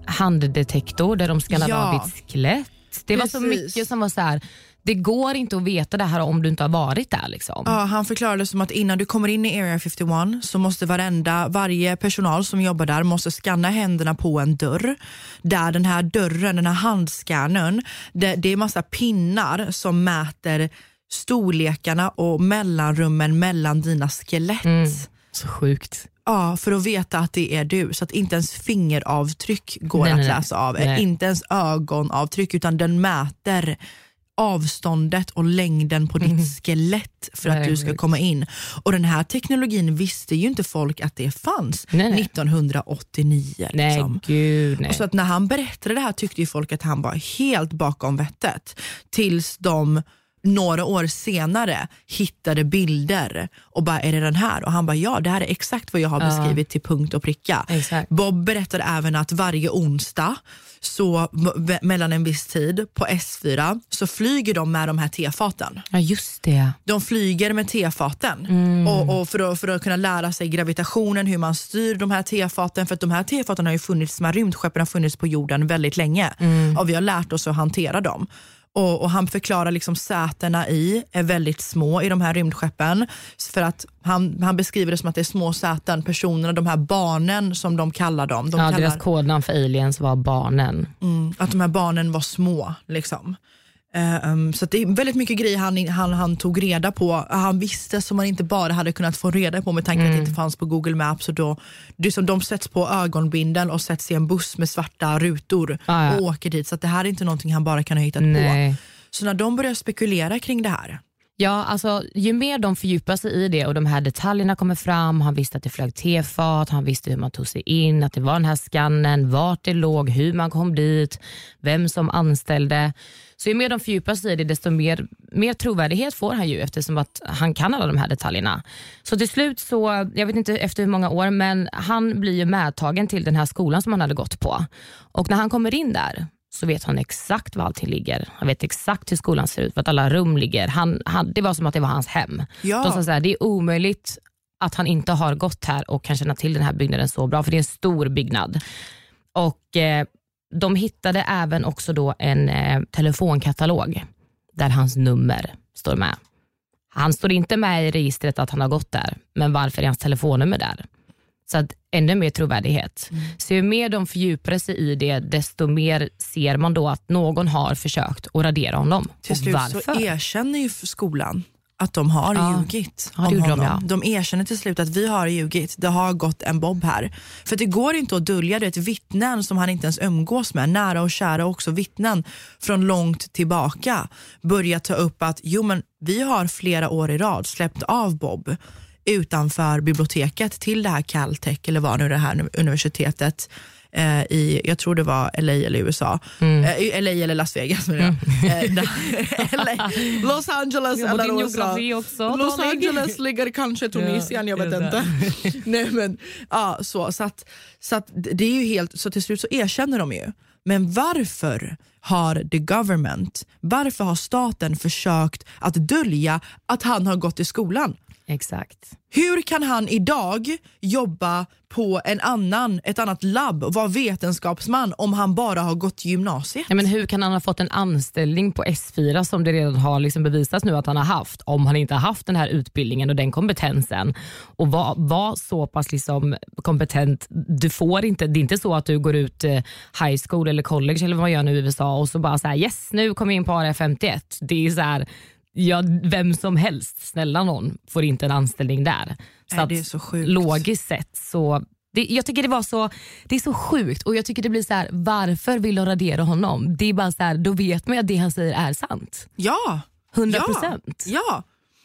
handdetektor där de skannade Ja. av ditt skelett. Det var så Precis. mycket som var så här. Det går inte att veta det här om du inte har varit där. Liksom. Ja, han förklarade som att innan du kommer in i Area 51 så måste varenda, varje personal som jobbar där måste scanna händerna på en dörr. Där den här dörren, den här handscannern, det, det är massa pinnar som mäter storlekarna och mellanrummen mellan dina skelett. Så sjukt. Ja, för att veta att det är du. Så att inte ens fingeravtryck går Nej, att nej. läsa av. Nej. Inte ens ögonavtryck utan den mäter avståndet och längden på ditt skelett för att du ska komma in. Och den här teknologin visste ju inte folk att det fanns Nej, nej. 1989. Nej, liksom. gud nej. Och så att när han berättade det här tyckte ju folk att han var helt bakom vettet. Tills de några år senare hittade bilder och bara, är det den här? Och han bara, ja det här är exakt vad jag har beskrivit till punkt och pricka. Exakt. Bob berättade även att varje onsdag så mellan en viss tid på S4 så flyger de med de här tefaten. Ja, just det. De flyger med tefaten och, och för, att, för att kunna lära sig gravitationen, hur man styr de här tefaten. För att de här tefaten har ju funnits, de här rymdskeppen har funnits på jorden väldigt länge och vi har lärt oss att hantera dem. Och, och Han förklarar liksom sätena i är väldigt små i de här rymdskeppen. För att han, han beskriver det som att det är små säten, personerna, de här barnen som de kallar dem. De Ja, kallar, deras kodnamn för aliens var barnen. mm, att de här barnen var små. Liksom. Eh, um, så det är väldigt mycket grejer han, han, han tog reda på. Han visste som man inte bara hade kunnat få reda på med tanke på att det inte fanns på Google Maps. Och då, det är som de sätts på ögonbindeln och sätts i en buss med svarta rutor Ah, ja. och åker dit. Så att det här är inte någonting han bara kan ha hittat Nej. på. Så när de börjar spekulera kring det här, Ja, alltså, ju mer de fördjupar sig i det och de här detaljerna kommer fram, han visste att det flög tefat, han visste hur man tog sig in, att det var den här skannen, vart det låg, hur man kom dit, vem som anställde. Så ju mer de fördjupar sig i det, desto mer, mer trovärdighet får han ju eftersom att han kan alla de här detaljerna. Så till slut, så, jag vet inte efter hur många år, men han blir ju medtagen till den här skolan som han hade gått på. Och när han kommer in där så vet han exakt var allting ligger. Han vet exakt hur skolan ser ut, vart alla rum ligger. Han, han, det var som att det var hans hem. Ja. De sa så här, det är omöjligt att han inte har gått här och kan känna till den här byggnaden så bra, för det är en stor byggnad. Och eh, De hittade även också då en eh, telefonkatalog där hans nummer står med. Han står inte med i registret att han har gått där, men varför är hans telefonnummer där? Så att ännu mer trovärdighet. Så ju mer de fördjupar sig i det, desto mer ser man då att någon har försökt att radera honom. till slut så erkänner ju skolan att de har Ja. ljugit Ja, om gjorde de, honom. ja. De erkänner till slut att vi har ljugit, det har gått en Bob här. För det går inte att dölja det, ett vittnen som han inte ens umgås med, nära och kära också vittnen från långt tillbaka, börjar ta upp att jo men vi har flera år i rad släppt av Bob utanför biblioteket till det här Caltech eller vad nu det här universitetet eh, i, jag tror det var LA eller USA. Mm. Eh, i LA eller Las Vegas jag. Eh, där- Los Angeles Ja, eller USA. också, Los. Angeles ligger kanske Tunisien, jag vet inte. Nej, men, ja, så, så, att, så att det är ju helt, så till slut så erkänner de ju. Men varför har the government, varför har staten försökt att dölja att han har gått i skolan? Exakt. Hur kan han idag jobba på en annan, ett annat labb och vara vetenskapsman om han bara har gått gymnasiet? Ja, men hur kan han ha fått en anställning på S4 som det redan har liksom bevisats nu att han har haft om han inte har haft den här utbildningen och den kompetensen och var, var så pass liksom kompetent. Du får inte, det är inte så att du går ut eh, high school eller college eller vad man gör nu i USA och så bara så här, yes nu kommer jag in på ARF 51. Det är så här, ja, vem som helst, snälla någon, får inte en anställning där. Så Nej, det är så sjukt. Logiskt sett så det, jag tycker det var så det är så sjukt och jag tycker det blir så här, varför vill de radera honom? Det är bara så här, då vet man att det han säger är sant. Ja. 100 Ja. procent. ja.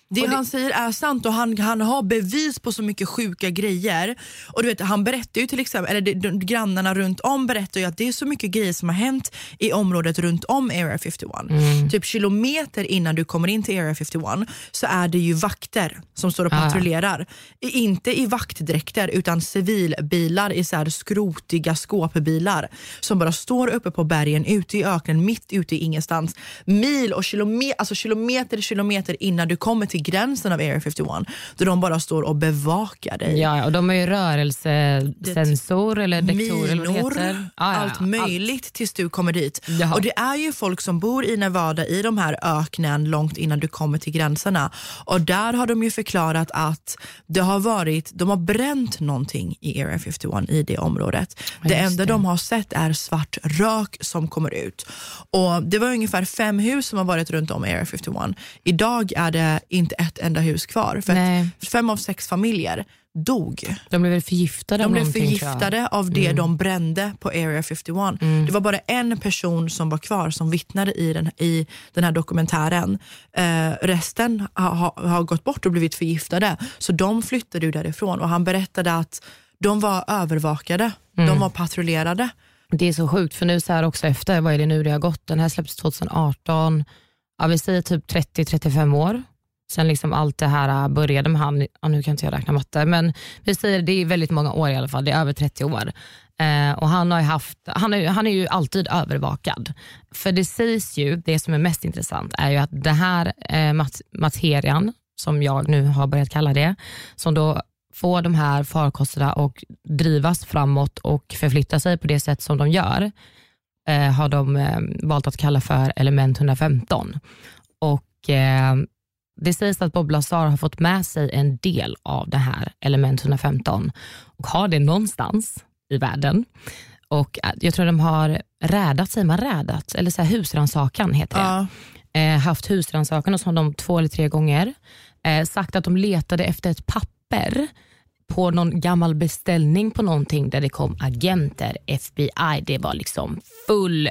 Det, det- han säger är sant och han, han har bevis på så mycket sjuka grejer. Och du vet, Han berättar ju till exempel, eller de, grannarna runt om berättar ju att det är så mycket grejer som har hänt i området runt om Area 51. Mm. Typ kilometer innan du kommer in till Area 51 så är det ju vakter som står och Ah. patrullerar. I- Inte i vaktdräkter utan civilbilar i så här skrotiga skåpbilar som bara står uppe på bergen ute i öknen mitt ute i ingenstans. Mil och kilometer, alltså kilometer kilometer innan du kommer till gränsen av Area 51 där de bara står och bevakar dig. Ja, ja, och de har ju rörelsesensor eller dektor eller vad det Minor, heter. Ja, ja, allt möjligt tills du kommer dit. Jaha. Och Det är ju folk som bor i Nevada i de här öknen långt innan du kommer till gränserna. Och Där har de ju förklarat att det har varit, de har bränt någonting i Area 51 i det området. det just enda det. de har sett är svart rök som kommer ut. Och Det var ungefär fem hus som har varit runt om Area 51. Idag är det inte ett enda hus kvar. För Nej. att fem av sex familjer dog. De blev förgiftade De blev. Mm. förgiftade av det de brände på Area 51. Det var bara en person som var kvar som vittnade i den, i den här dokumentären. Eh, resten har, har, har gått bort och blivit förgiftade. Så de flyttade ju därifrån och han berättade att de var övervakade, Mm. de var patrullerade. Det är så sjukt för nu så här också efter, vad är det nu det har gått? Den här släpptes 2018, ja, vi säger typ 30-35 år. Sen liksom allt det här äh, började med han, ja, nu kan inte jag räkna matte, men vi säger det är väldigt många år i alla fall, det är över 30 år. Eh, och han, har ju haft, han, är, ju- han är ju alltid övervakad. För det sägs ju, det som är mest intressant är ju att den här eh, mat- materian, som jag nu har börjat kalla det, som då får de här farkosterna att drivas framåt och förflytta sig på det sätt som de gör, eh, har de eh, valt att kalla för element 115. Och eh, det sägs att Bob Lazar har fått med sig en del av det här element 115 och har det någonstans i världen. Och eh, Jag tror de har rädat, säger man rädat? Eller så här husrannsakan heter det Ja. eh, haft husrannsakan hos honom två eller tre gånger. Eh, sagt att de letade efter ett papper på någon gammal beställning på någonting där det kom agenter, FBI. Det var liksom fullt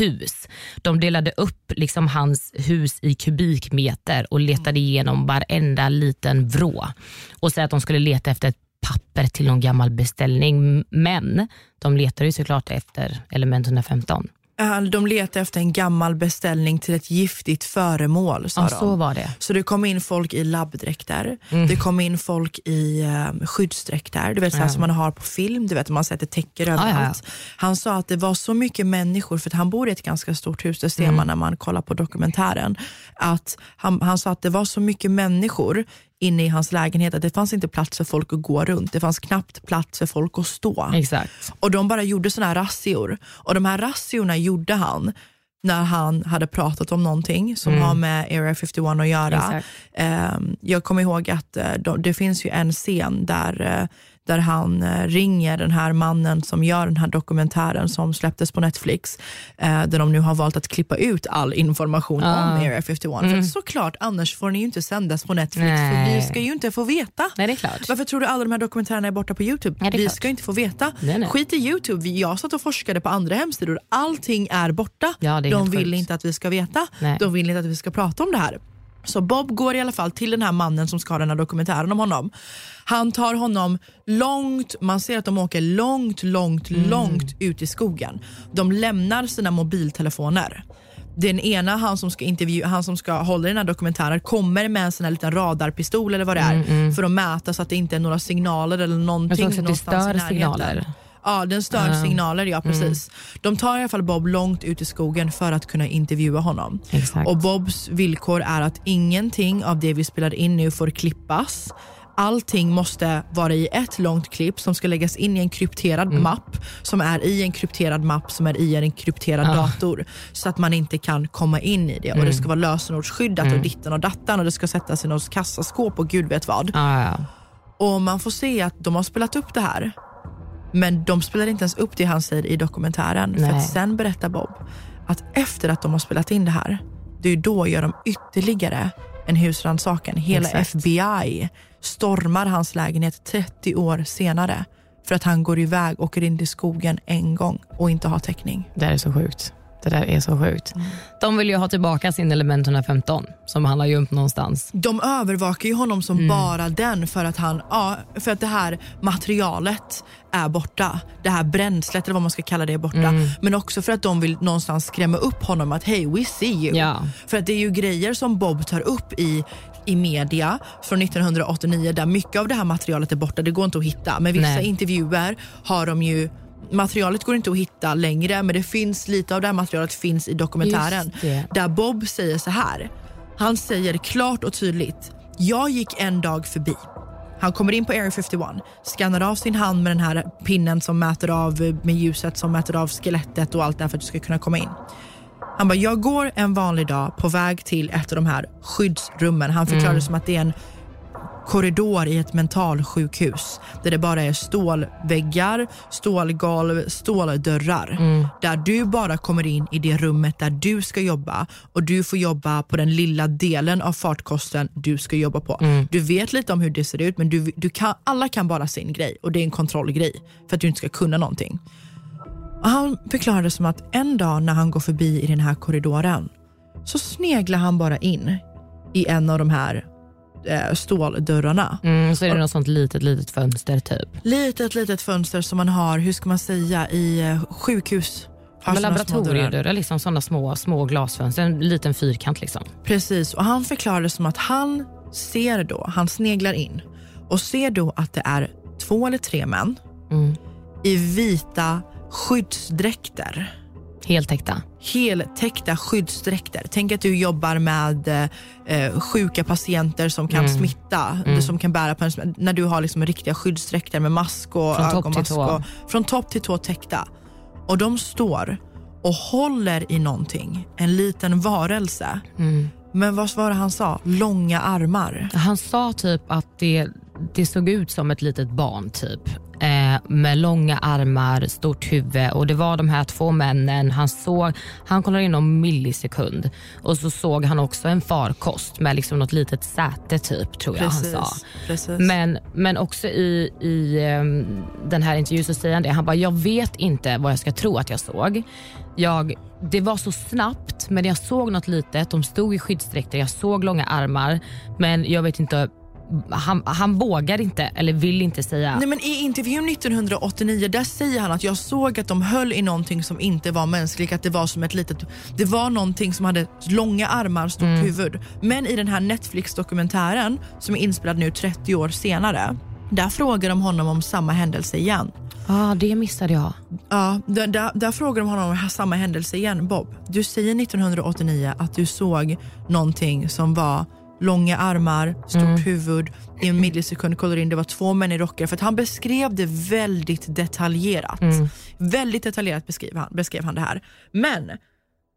hus. De delade upp liksom hans hus i kubikmeter och letade igenom varenda liten vrå och sa att de skulle leta efter ett papper till någon gammal beställning. Men de letade ju såklart efter element 115. Eh, De letade efter en gammal beställning till ett giftigt föremål sa Ja, de. så var det. Så det kom in folk i labbdräkter, Mm. det kom in folk i um, skyddsdräkter, du vet, så här som man har på film, du vet man sätter täcker ja, ja. överallt. Han sa att det var så mycket människor, för att han bor i ett ganska stort hus, det ser Mm. man när man kollar på dokumentären. Att han, han sa att det var så mycket människor inne i hans lägenhet att det fanns inte plats för folk att gå runt. Det fanns knappt plats för folk att stå. Exakt. Och de bara gjorde såna här razzior. Och de här razziorna gjorde han när han hade pratat om någonting som har med Area 51 att göra. Ehm, jag kommer ihåg att eh, de, det finns ju en scen där, eh, där han eh, ringer den här mannen som gör den här dokumentären som släpptes på Netflix. eh, där de nu har valt att klippa ut all information Ah. om Area 51. För att såklart, annars får ni ju inte sändas på Netflix för Nej. vi ska ju inte få veta. Nej, det är klart. Varför tror du alla de här dokumentärerna är borta på Youtube? Är vi klart. ska inte få veta. Nej, nej. Skit i Youtube. Jag satt och forskade på andra hemsidor. Allting är borta. Ja, är de vill sjukt. inte att vi ska veta. Nej. De vill inte att vi ska prata om det här. Så Bob går i alla fall till den här mannen som ska ha den här dokumentären om honom. Han tar honom långt, man ser att de åker långt, långt, Mm. långt ut i skogen. De lämnar sina mobiltelefoner. Den ena, han som ska intervjua, han som ska hålla i den här dokumentären, kommer med en sån här liten radarpistol eller vad det är för att mäta så att det inte är några signaler eller Mm, Jag någonting tror också att det stör signaler. Ja, den stör Ja. signaler, ja precis. De tar i alla fall Bob långt ut i skogen för att kunna intervjua honom. Exakt. Och Bobs villkor är att ingenting av det vi spelar in nu får klippas. Allting måste vara i ett långt klipp som ska läggas in i en krypterad Mm. mapp som är i en krypterad mapp som är i en krypterad Ja. dator så att man inte kan komma in i det. Och Mm. Det ska vara lösenordsskyddat och ditten och dattan och det ska sättas i något kassaskåp och gud vet vad. Ja, ja. Och man får se att de har spelat upp det här. Men de spelar inte ens upp det han säger i dokumentären. För Nej. att sen berättar Bob att efter att de har spelat in det här, det är då gör de ytterligare en husrannsakan. Hela Exakt. FBI stormar hans lägenhet 30 år senare för att han går iväg och åker in i skogen en gång och inte har täckning. Det är så sjukt. Det där är så sjukt. De vill ju ha tillbaka sin element 115 som han har gömt någonstans. De övervakar ju honom som bara den för att, han, ja, för att det här materialet är borta. Det här bränslet eller vad man ska kalla det är borta. Men också för att de vill någonstans skrämma upp honom att hey we see you. Ja. För att det är ju grejer som Bob tar upp i i media från 1989 där mycket av det här materialet är borta. Det går inte att hitta. Men vissa Nej. intervjuer har de ju Materialet går inte att hitta längre men det finns lite av det här materialet finns i dokumentären. Där Bob säger så här. Han säger klart och tydligt. Jag gick en dag förbi. Han kommer in på Area 51, skannar av sin hand med den här pinnen som mäter av med ljuset som mäter av skelettet och allt det här för att du ska kunna komma in. Han bara, jag går en vanlig dag på väg till ett av de här skyddsrummen. Han förklarar det som att det är en korridor i ett mentalsjukhus där det bara är stålväggar, stålgolv, ståldörrar. Där du bara kommer in i det rummet där du ska jobba och du får jobba på den lilla delen av fartkosten du ska jobba på. Du vet lite om hur det ser ut men du, du kan, alla kan bara sin grej och det är en kontrollgrej för att du inte ska kunna någonting. Och han förklarade som att en dag när han går förbi i den här korridoren så sneglar han bara in i en av de här eh, ståldörrarna. Mm, så är det något sånt litet, litet fönster typ. Litet, litet fönster som man har, hur ska man säga, i eh, sjukhus. Dörrar. laboratoriedörrar, liksom sådana små, små glasfönster. En liten fyrkant liksom. Precis, och han förklarade som att han ser då, han sneglar in och ser då att det är två eller tre män Mm. i vita skyddsdräkter. Heltäckta. heltäckta skyddsdräkter. Tänk att du jobbar med eh, sjuka patienter som kan Mm. smitta, som kan bära på en, när du har liksom riktiga skyddsdräkter med mask och Från topp ögonmask. tå. Och, från topp till tå täckta. Och de står och håller i någonting, en liten varelse. Mm. Men vad var det han sa? Långa armar. Han sa typ att det, det såg ut som ett litet barn typ. Eh, med långa armar, stort huvud och det var de här två männen. Han såg, han kollade in om millisekund och så såg han också en farkost med liksom något litet säte typ tror jag han sa. precis. Men, men också i, i ehm, den här intervjun så säger han det. Han bara, jag vet inte vad jag ska tro att jag såg. Jag, det var så snabbt, men jag såg något litet. De stod i skyddsdräkter, jag såg långa armar. Men jag vet inte, han, han vågar inte eller vill inte säga. Nej, men I intervjun 1989 där säger han att jag såg att de höll i någonting som inte var mänskligt. Att det var som ett litet, det var någonting som hade långa armar, stort Mm. huvud. Men i den här Netflix-dokumentären som är inspelad nu 30 år senare. Där frågar de honom om samma händelse igen. ah, det missade jag. Ja, där, där, där frågar de honom om samma händelse igen. Bob, du säger 1989 att du såg någonting som var långa armar, stort huvud. I en millisekund kollar in, det var två män i rockar. För att han beskrev det väldigt detaljerat. Väldigt detaljerat beskrev han, beskrev han det här. Men,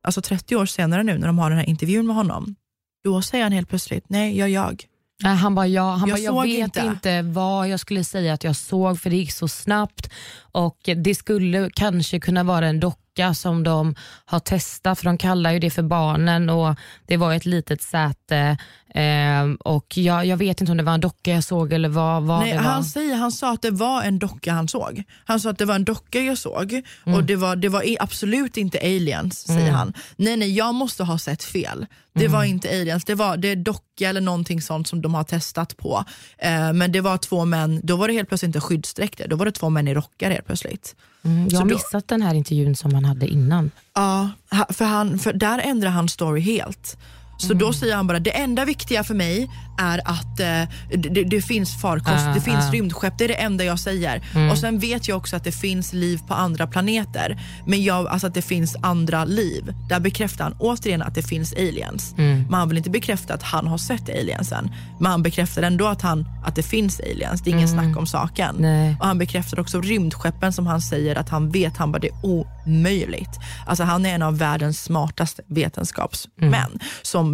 alltså 30 år senare nu när de har den här intervjun med honom, då säger han helt plötsligt, nej jag. Nej, Han bara, ja, han Jag bara, jag vet inte. inte. vad jag skulle säga att jag såg för det gick så snabbt och det skulle kanske kunna vara en docka som de har testat för de kallar ju det för barnen och det var ett litet säte eh, och jag, jag vet inte om det var en docka jag såg eller vad, vad Nej, det var. han, säger, han sa att det var en docka han såg. Han sa att det var en docka jag såg Mm. och det var, det var absolut inte aliens, säger han. Nej, nej, jag måste ha sett fel. Det Mm. var inte aliens, det var det är docka eller någonting sånt som de har testat på. Eh, men det var två män, då var det helt plötsligt inte skyddsdräkter, då var det två män i rockar helt plötsligt. Mm, jag har då- missat den här intervjun som han hade innan. Ja, för, han, för där ändrar han story helt. Så då säger han bara, det enda viktiga för mig är att eh, det, det finns farkost, Ah, det finns ah. rymdskepp, det är det enda jag säger. Och sen vet jag också att det finns liv på andra planeter. Men jag, alltså att det finns andra liv. Där bekräftar han återigen att det finns aliens. Men han vill inte bekräfta att han har sett aliensen. Men han bekräftar ändå att, han, att det finns aliens, det är ingen snack om saken. Nej. Och han bekräftar också rymdskeppen som han säger att han vet, han bara det är omöjligt. Alltså han är en av världens smartaste vetenskapsmän som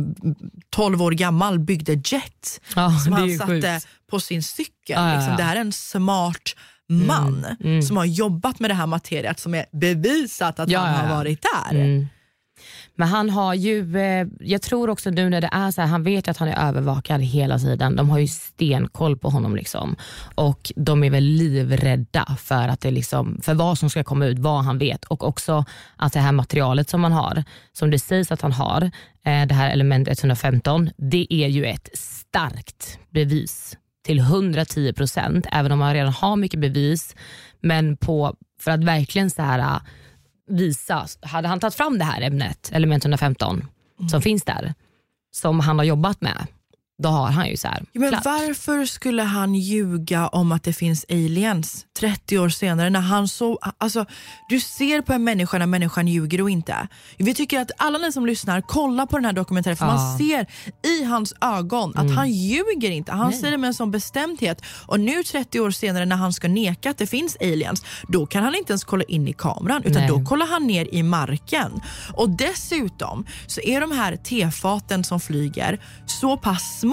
12 år gammal byggde jet Ja, som han satte sjukt. på sin cykel. Ja, Liksom, det här är en smart man Mm, som har jobbat med det här materiet som är bevisat att han har varit där. Men han har ju, eh, jag tror också nu när det är så här, han vet ju att han är övervakad hela tiden. De har ju stenkoll på honom liksom. Och de är väl livrädda för, att det liksom, för vad som ska komma ut, vad han vet. Och också att det här materialet som han har, som det sägs att han har, eh, det här element 115, det är ju ett starkt bevis till 110 procent, även om man redan har mycket bevis. Men på, för att verkligen så här visa, hade han tagit fram det här ämnet, element 115, som finns där, som han har jobbat med, då har han ju så här, men klart. varför skulle han ljuga om att det finns aliens 30 år senare? när han så, alltså, Du ser på en människa när människan ljuger och inte. Vi tycker att alla ni som lyssnar, kolla på den här dokumentären för Ja. man ser i hans ögon att han ljuger inte. Han säger det med en sån bestämdhet. Och nu 30 år senare när han ska neka att det finns aliens, då kan han inte ens kolla in i kameran utan Nej. då kollar han ner i marken. Och dessutom så är de här tefaten som flyger så pass små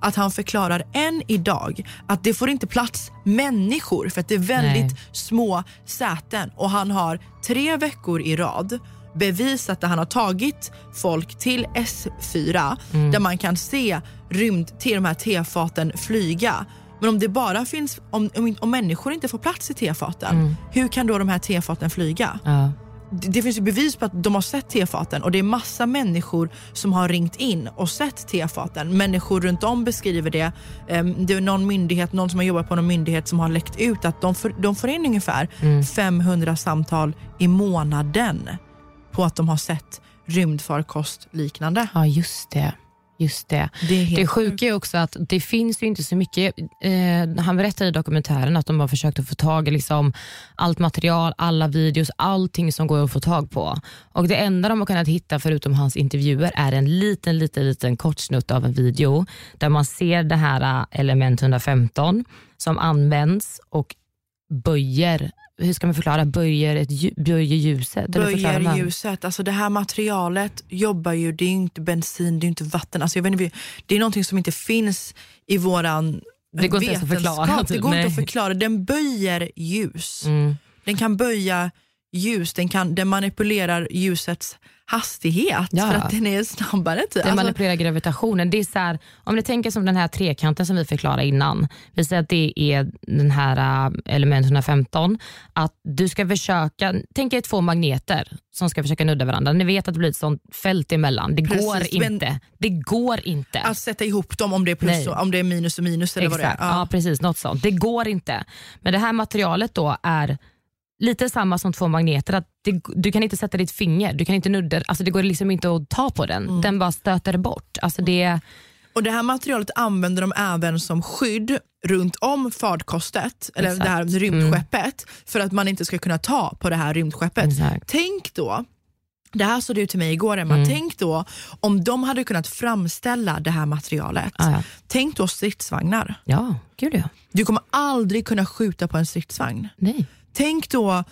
att han förklarar än idag att det får inte plats människor för att det är väldigt Nej. små säten och han har tre veckor i rad bevisat att han har tagit folk till S4 där man kan se rymd till de här tefaten flyga. Men om det bara finns, om, om, om människor inte får plats i tefaten, hur kan då de här tefaten flyga? Ja. Det, finns ju bevis på att de har sett tefaten och det är massa människor som har ringt in och sett tefaten. Människor runt om beskriver det. Ehm, det är någon myndighet, någon som har jobbat på någon myndighet som har läckt ut att de får, de får in ungefär 500 samtal i månaden på att de har sett rymdfarkost liknande. ja, just det. Just det. Det är helt Det sjuka är också att det finns ju inte så mycket. Eh, han berättar i dokumentären att de har försökt att få tag i liksom allt material, alla videos, allting som går att få tag på. Och Det enda de har kunnat hitta förutom hans intervjuer är en liten, liten, liten kort snutt av en video där man ser det här eh, element 115 som används och böjer, hur ska man förklara, böjer, ett, lju- böjer ljuset? Eller förklarar böjer man? ljuset. Alltså det här materialet jobbar ju, det är ju inte bensin, det är inte vatten. Alltså jag vet inte, det är någonting som inte finns i våran Det går inte att vetenskap. förklara, Det typ. går inte Nej. att förklara. Den böjer ljus. Mm. Den kan böja ljus, den, kan, den manipulerar ljusets hastighet Ja. för att den är snabbare. Typ. Det Alltså, manipulerar gravitationen. Det är så här, om ni tänker som den här trekanten som vi förklarade innan. Vi säger att det är den här äh, element 115. Att du ska försöka, tänk er två magneter som ska försöka nudda varandra. Ni vet att det blir ett sånt fält emellan. Det Precis, går men- inte. Det går inte. att sätta ihop dem om det är plus och, om det är minus och minus eller vad det är. Exakt. Ja. precis. Något sånt. Det går inte. Men det här materialet då är lite samma som två magneter. Att det, du kan inte sätta ditt finger, du kan inte nudda, alltså det går liksom inte att ta på den. Mm. Den bara stöter bort. Alltså det, Och Det här materialet använder de även som skydd runt om farkostet, eller Exakt. Mm. det här rymdskeppet, för att man inte ska kunna ta på det här rymdskeppet. Exakt. Tänk då, det här sa du till mig igår Emma, Mm. tänk då om de hade kunnat framställa det här materialet. Ja, ja. Tänk då stridsvagnar. ja, gud ja. Du kommer aldrig kunna skjuta på en stridsvagn. Nej. Tänk då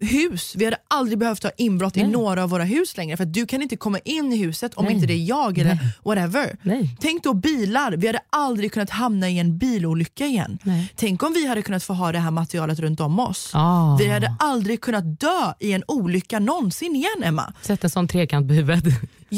hus. Vi hade aldrig behövt ha inbrott i Nej. några av våra hus längre för att du kan inte komma in i huset om Nej. inte det är jag eller whatever. Nej. Tänk då bilar. Vi hade aldrig kunnat hamna i en bilolycka igen. Tänk om vi hade kunnat få ha det här materialet runt om oss. Ah. Vi hade aldrig kunnat dö i en olycka någonsin igen Emma. Sätt en sån trekant på huvudet.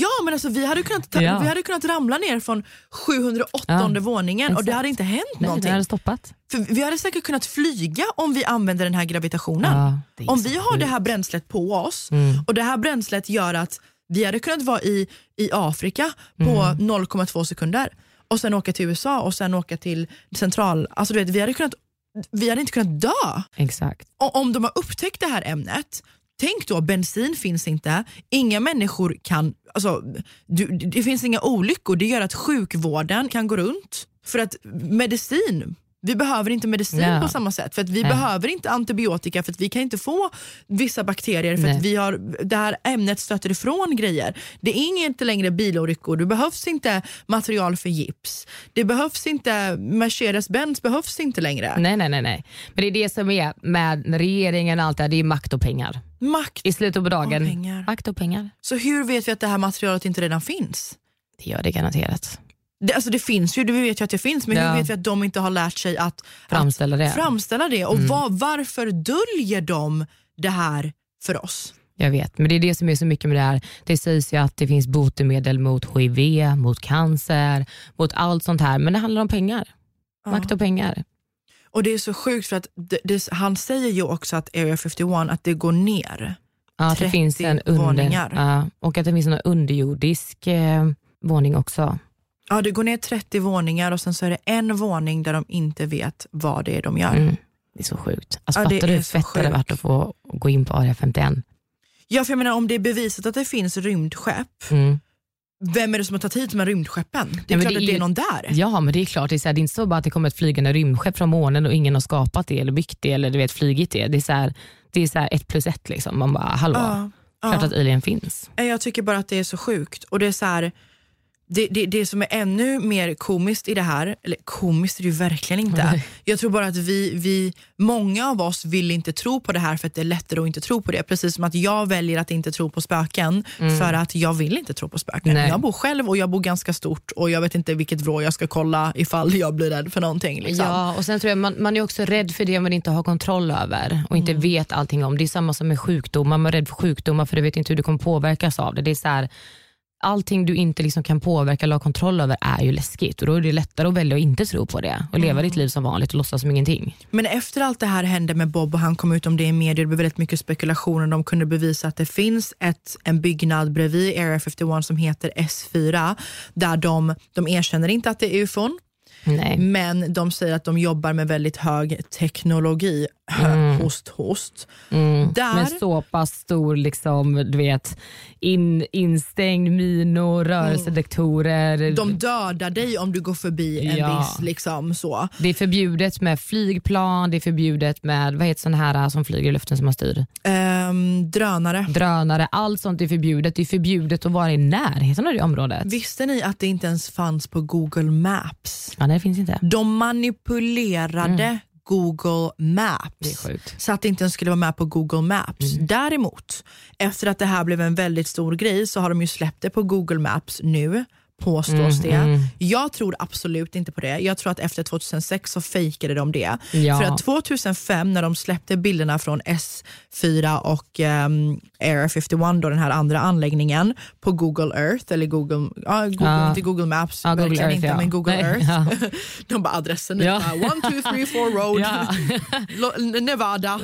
Ja men alltså vi hade kunnat, ta, Ja. vi hade kunnat ramla ner från 708 Ja. våningen och det hade inte hänt Nej, någonting. hade stoppat. För vi hade säkert kunnat flyga om vi använder den här gravitationen. Ja, det om vi har det sjukt. här bränslet på oss Mm. och det här bränslet gör att vi hade kunnat vara i, i Afrika på Mm. 0,2 sekunder och sen åka till USA och sen åka till central... Alltså du vet, vi, hade kunnat, vi hade inte kunnat dö. Exakt. Och om de har upptäckt det här ämnet Tänk då, bensin finns inte, inga människor kan, alltså, du, det finns inga olyckor, det gör att sjukvården kan gå runt. För att medicin, vi behöver inte medicin Ja. på samma sätt. För att vi Nej. behöver inte antibiotika för att vi kan inte få vissa bakterier för Nej. att vi har, det här ämnet stöter ifrån grejer. Det är inte längre bilolyckor, det behövs inte material för gips. Det behövs inte, Mercedes-Benz behövs inte längre. Nej, nej, nej, nej. Men det är det som är med regeringen och allt det här, det är makt och pengar. Makt. I slutet på dagen, Och pengar. makt och pengar. Så hur vet vi att det här materialet inte redan finns? Det gör det garanterat. Det, alltså det finns ju, vi vet ju att det finns, men Ja. hur vet vi att de inte har lärt sig att Framställa att det. framställa det? Och vad, varför döljer de det här för oss? Jag vet, men det är det som är så mycket med det här. Det sägs ju att det finns botemedel mot HIV, mot cancer, mot allt sånt här. Men det handlar om pengar. Makt och pengar. Och det är så sjukt för att det, det, han säger ju också att Area 51, att det går ner. Ja, att det 30 finns en under, våningar. ja, och att det finns en underjordisk eh, våning också. Ja, det går ner 30 våningar och sen så är det en våning där de inte vet vad det är de gör. Mm. Det är så sjukt. Alltså, Ja, fattar du hur fett det hade varit att få gå in på Area 51? Ja, för jag menar om det är bevisat att det finns rymdskepp, Mm. vem är det som har tagit hit de här rymdskeppen? Det är men klart det att är det är någon där. Ja, men det är klart. Det är, så här, det är inte så bara att det kommer ett flygande rymdskepp från månen och ingen har skapat det eller byggt det eller du vet, flygit det. Det är så här, det är så här ett plus ett. Liksom. Man bara, hallå, Ja, klart ja. att alien finns. Nej, Jag tycker bara att det är så sjukt. Och det är så här, det, det, det som är ännu mer komiskt i det här, eller komiskt är det ju verkligen inte. Jag tror bara att vi, vi, många av oss vill inte tro på det här för att det är lättare att inte tro på det. Precis som att jag väljer att inte tro på spöken för att jag vill inte tro på spöken. Nej. Jag bor själv och jag bor ganska stort och jag vet inte vilket vrå jag ska kolla ifall jag blir rädd för någonting. Liksom. Ja, och sen tror jag man, man är också rädd för det man inte har kontroll över och inte vet allting om. Det är samma som med sjukdomar. Man är rädd för sjukdomar för du vet inte hur du kommer påverkas av det. det är så här, allting du inte liksom kan påverka eller ha kontroll över är ju läskigt och då är det lättare att välja att inte tro på det och leva ditt liv som vanligt och låtsas som ingenting. Men efter allt det här hände med Bob och han kom ut om det i media, det blev väldigt mycket spekulationer. De kunde bevisa att det finns ett, en byggnad bredvid Area 51 som heter S4, där de, de erkänner inte att det är ufon, Nej. men de säger att de jobbar med väldigt hög teknologi. Host, host. Mm. Där, Men så pass stor liksom, du vet, in, instängd minor, rörelsedetektorer. de dödar dig om du går förbi en Ja. viss liksom så. Det är förbjudet med flygplan, det är förbjudet med vad heter sådana här som flyger i luften som man styr? Ehm, drönare. Drönare, allt sånt är förbjudet. Det är förbjudet att vara i närheten av det området. Visste ni att det inte ens fanns på Google Maps? Ja, nej, det finns inte. De manipulerade Google Maps. Så att det inte ens skulle vara med på Google Maps. Mm. Däremot, efter att det här blev en väldigt stor grej så har de ju släppt det på Google Maps nu. Påstås Mm, det. Jag tror absolut inte på det. Jag tror att efter 2006 så fejkade de det. Ja. För att 2005 när de släppte bilderna från S4 och um, Area 51, då, den här andra anläggningen, på Google Earth, eller Google, ja, Google Ja. inte Google Maps, Ja, Google Earth, inte, ja. men Google Nej, Earth. ja. de bara adressen, Ja. ja. 1, 2, 3, 4 road, Nevada.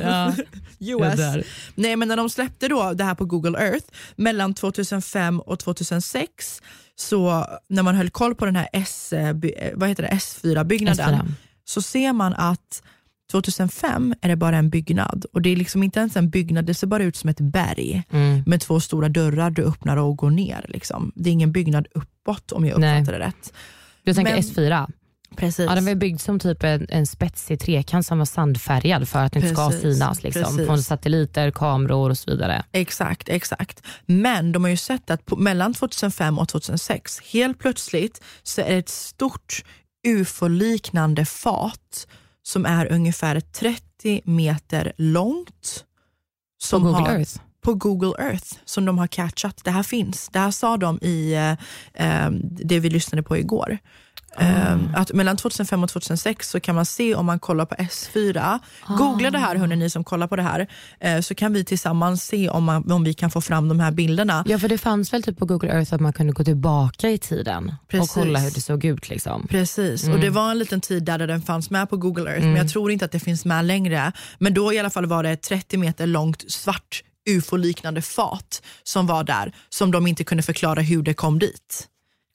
US. Nej men när de släppte då det här på Google Earth mellan 2005 och 2006 så när man höll koll på den här S, eh, eh, vad heter det, S4-byggnaden S4. så ser man att 2005 är det bara en byggnad och det är liksom inte ens en byggnad, det ser bara ut som ett berg Mm. med två stora dörrar du öppnar och går ner. Liksom. Det är ingen byggnad uppåt om jag Nej. uppfattar det rätt. Du tänker Men- S4? Precis. Ja, den var byggd som typ en, en spetsig trekant som var sandfärgad för att det inte ska Precis, synas. Liksom, precis. från satelliter, kameror och så vidare. Exakt, exakt. Men de har ju sett att på, mellan 2005 och 2006, helt plötsligt så är det ett stort ufo-liknande fat som är ungefär 30 meter långt. På Som Google har, Earth. På Google Earth, som de har catchat. Det här finns. Det här sa de i eh, eh, det vi lyssnade på igår. Eh, att mellan 2005 och 2006 så kan man se om man kollar på S4. Googla det här hörni, ni som kollar på det här. Eh, så kan vi tillsammans se om, man, om vi kan få fram de här bilderna. Ja, för det fanns väl typ på Google Earth att man kunde gå tillbaka i tiden Precis. och kolla hur det såg ut. Liksom. Precis, och det var en liten tid där den fanns med på Google Earth, men jag tror inte att det finns med längre. Men då i alla fall var det ett 30 meter långt svart ufo-liknande fat som var där, som de inte kunde förklara hur det kom dit.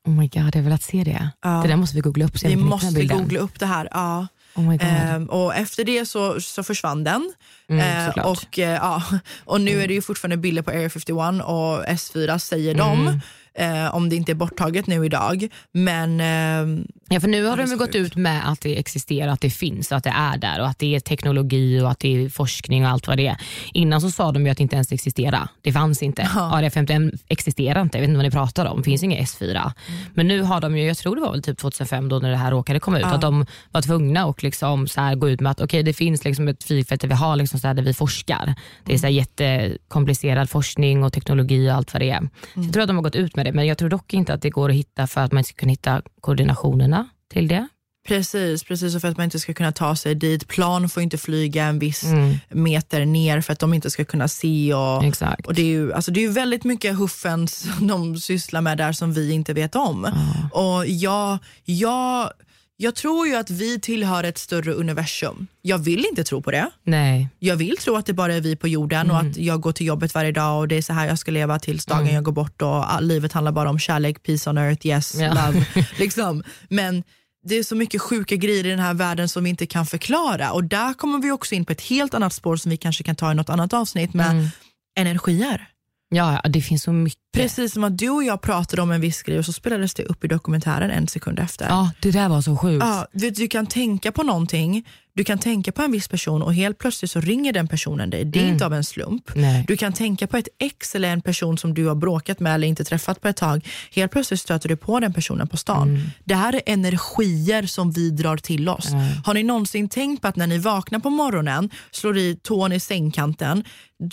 Oh my god, jag har velat se det. Ja. Det där måste vi googla upp. Vi måste googla upp det här. Ja. Oh my God. Ehm, och efter det så, så försvann den. Mm, Eh, såklart. och, eh, ja, och nu är det ju fortfarande bilder på Area 51 och S4 säger Mm. de. Eh, om det inte är borttaget nu idag. Men ehm, Ja, för nu har det de gått ut med att det existerar, att det finns, att det är där och att det är teknologi och att det är forskning och allt vad det är. Innan så sa de ju att det inte ens existerar. Det fanns inte. AD51 existerar inte, jag vet inte vad ni pratar om. Det finns inga S4. Men nu har de ju, jag tror det var väl typ 2005 då när det här råkade komma ut, att de var tvungna att liksom så här gå ut med att okej det finns liksom ett flygfält där vi har liksom så där vi forskar. Det är så här jättekomplicerad forskning och teknologi och allt vad det är. Så jag tror att de har gått ut med det, men jag tror dock inte att det går att hitta för att man ska kunna hitta koordinationerna till det. Precis, precis och för att man inte ska kunna ta sig dit. Plan får inte flyga en viss Mm. meter ner för att de inte ska kunna se. Och, Exakt. och det, är ju, alltså det är ju väldigt mycket huffens som de sysslar med där som vi inte vet om. Och jag, jag, jag tror ju att vi tillhör ett större universum. Jag vill inte tro på det. Nej. Jag vill tro att det bara är vi på jorden och att jag går till jobbet varje dag och det är så här jag ska leva tills dagen jag går bort och livet handlar bara om kärlek, peace on earth, yes, Ja. love. liksom. Men det är så mycket sjuka grejer i den här världen som vi inte kan förklara och där kommer vi också in på ett helt annat spår som vi kanske kan ta i något annat avsnitt med energier. Ja, ja, det finns så mycket. Precis som att du och jag pratade om en viss grej och så spelades det upp i dokumentären en sekund efter. Ja, det där var så sjukt. Ja, du, du kan tänka på någonting, du kan tänka på en viss person och helt plötsligt så ringer den personen dig. Det är inte av en slump. Nej. Du kan tänka på ett ex eller en person som du har bråkat med eller inte träffat på ett tag. Helt plötsligt stöter du på den personen på stan. Det här är energier som vi drar till oss. Har ni någonsin tänkt på att när ni vaknar på morgonen, slår i tån i sängkanten,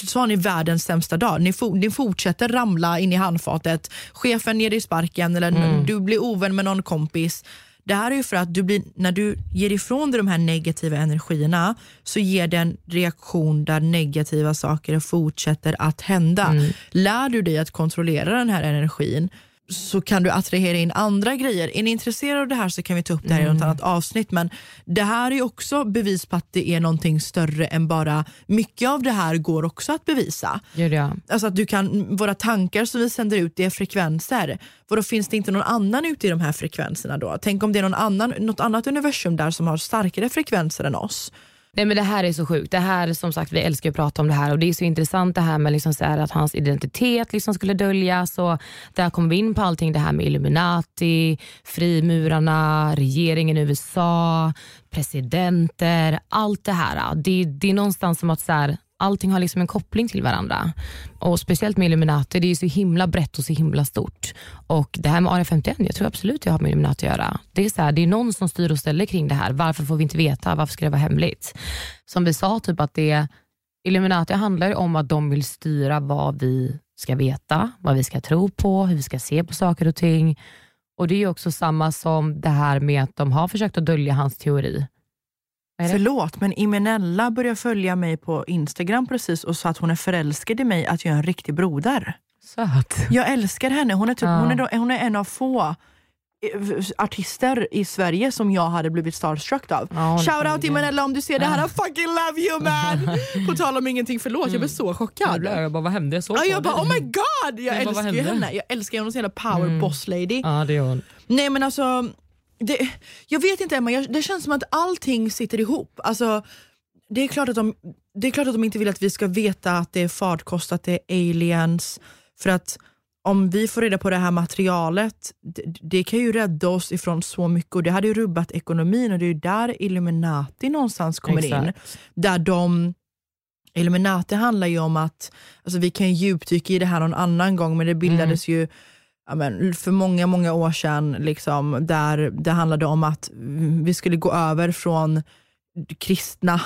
så har ni världens sämsta dag. Ni, for, ni fortsätter ramla in i handfatet, chefen ger dig sparken eller du blir ovän med någon kompis. Det här är ju för att du blir, när du ger ifrån dig de här negativa energierna så ger det en reaktion där negativa saker fortsätter att hända. Lär du dig att kontrollera den här energin så kan du attrahera in andra grejer. Är ni intresserade av det här så kan vi ta upp det här i något annat avsnitt. Men det här är också bevis på att det är någonting större än bara, mycket av det här går också att bevisa. Gör det, ja. Alltså att du kan, våra tankar som vi sänder ut det är frekvenser. För då finns det inte någon annan ute i de här frekvenserna då? Tänk om det är någon annan, något annat universum där som har starkare frekvenser än oss. Nej, men det här är så sjukt. Det här, som sagt, vi älskar att prata om det här och det är så intressant det här med liksom så här att hans identitet liksom skulle döljas. Och där kommer vi in på allting det här med Illuminati, frimurarna, regeringen i USA, presidenter, allt det här. Det, det är någonstans som att så här, allting har liksom en koppling till varandra. Och Speciellt med Illuminati, det är så himla brett och så himla stort. Och Det här med AR51, jag tror absolut det har med Illuminati att göra. Det är, så här, det är någon som styr och ställer kring det här. Varför får vi inte veta? Varför ska det vara hemligt? Som vi sa, typ att det Illuminati handlar om att de vill styra vad vi ska veta, vad vi ska tro på, hur vi ska se på saker och ting. Och Det är också samma som det här med att de har försökt att dölja hans teori. Förlåt, men Imenella började följa mig på Instagram precis och sa att hon är förälskad i mig, att jag är en riktig broder. Söt. Jag älskar henne. Hon är, typ, Ja. hon är, hon är en av få eh, artister i Sverige som jag hade blivit starstruck av. Ja, hon är Shout out verkligen. Imenella om du ser det här, I fucking love you man! På tal om ingenting, förlåt jag blev så chockad. Jag bara, vad hände? Jag såg Ja, jag bara oh my god, jag Jag älskar ju henne. Jag älskar henne, hon är så jävla power boss lady. Ja, det är hon. Nej men alltså, det, jag vet inte Emma, jag, det känns som att allting sitter ihop. Alltså, det, är klart att de, det är klart att de inte vill att vi ska veta att det är fartkost, att det är aliens. För att om vi får reda på det här materialet, det, det kan ju rädda oss ifrån så mycket och det hade ju rubbat ekonomin och det är ju där Illuminati någonstans kommer in. Exakt. Där de Illuminati handlar ju om att, alltså vi kan djupdyka i det här någon annan gång men det bildades ju ja, men, för många, många år sedan liksom, där det handlade om att vi skulle gå över från kristna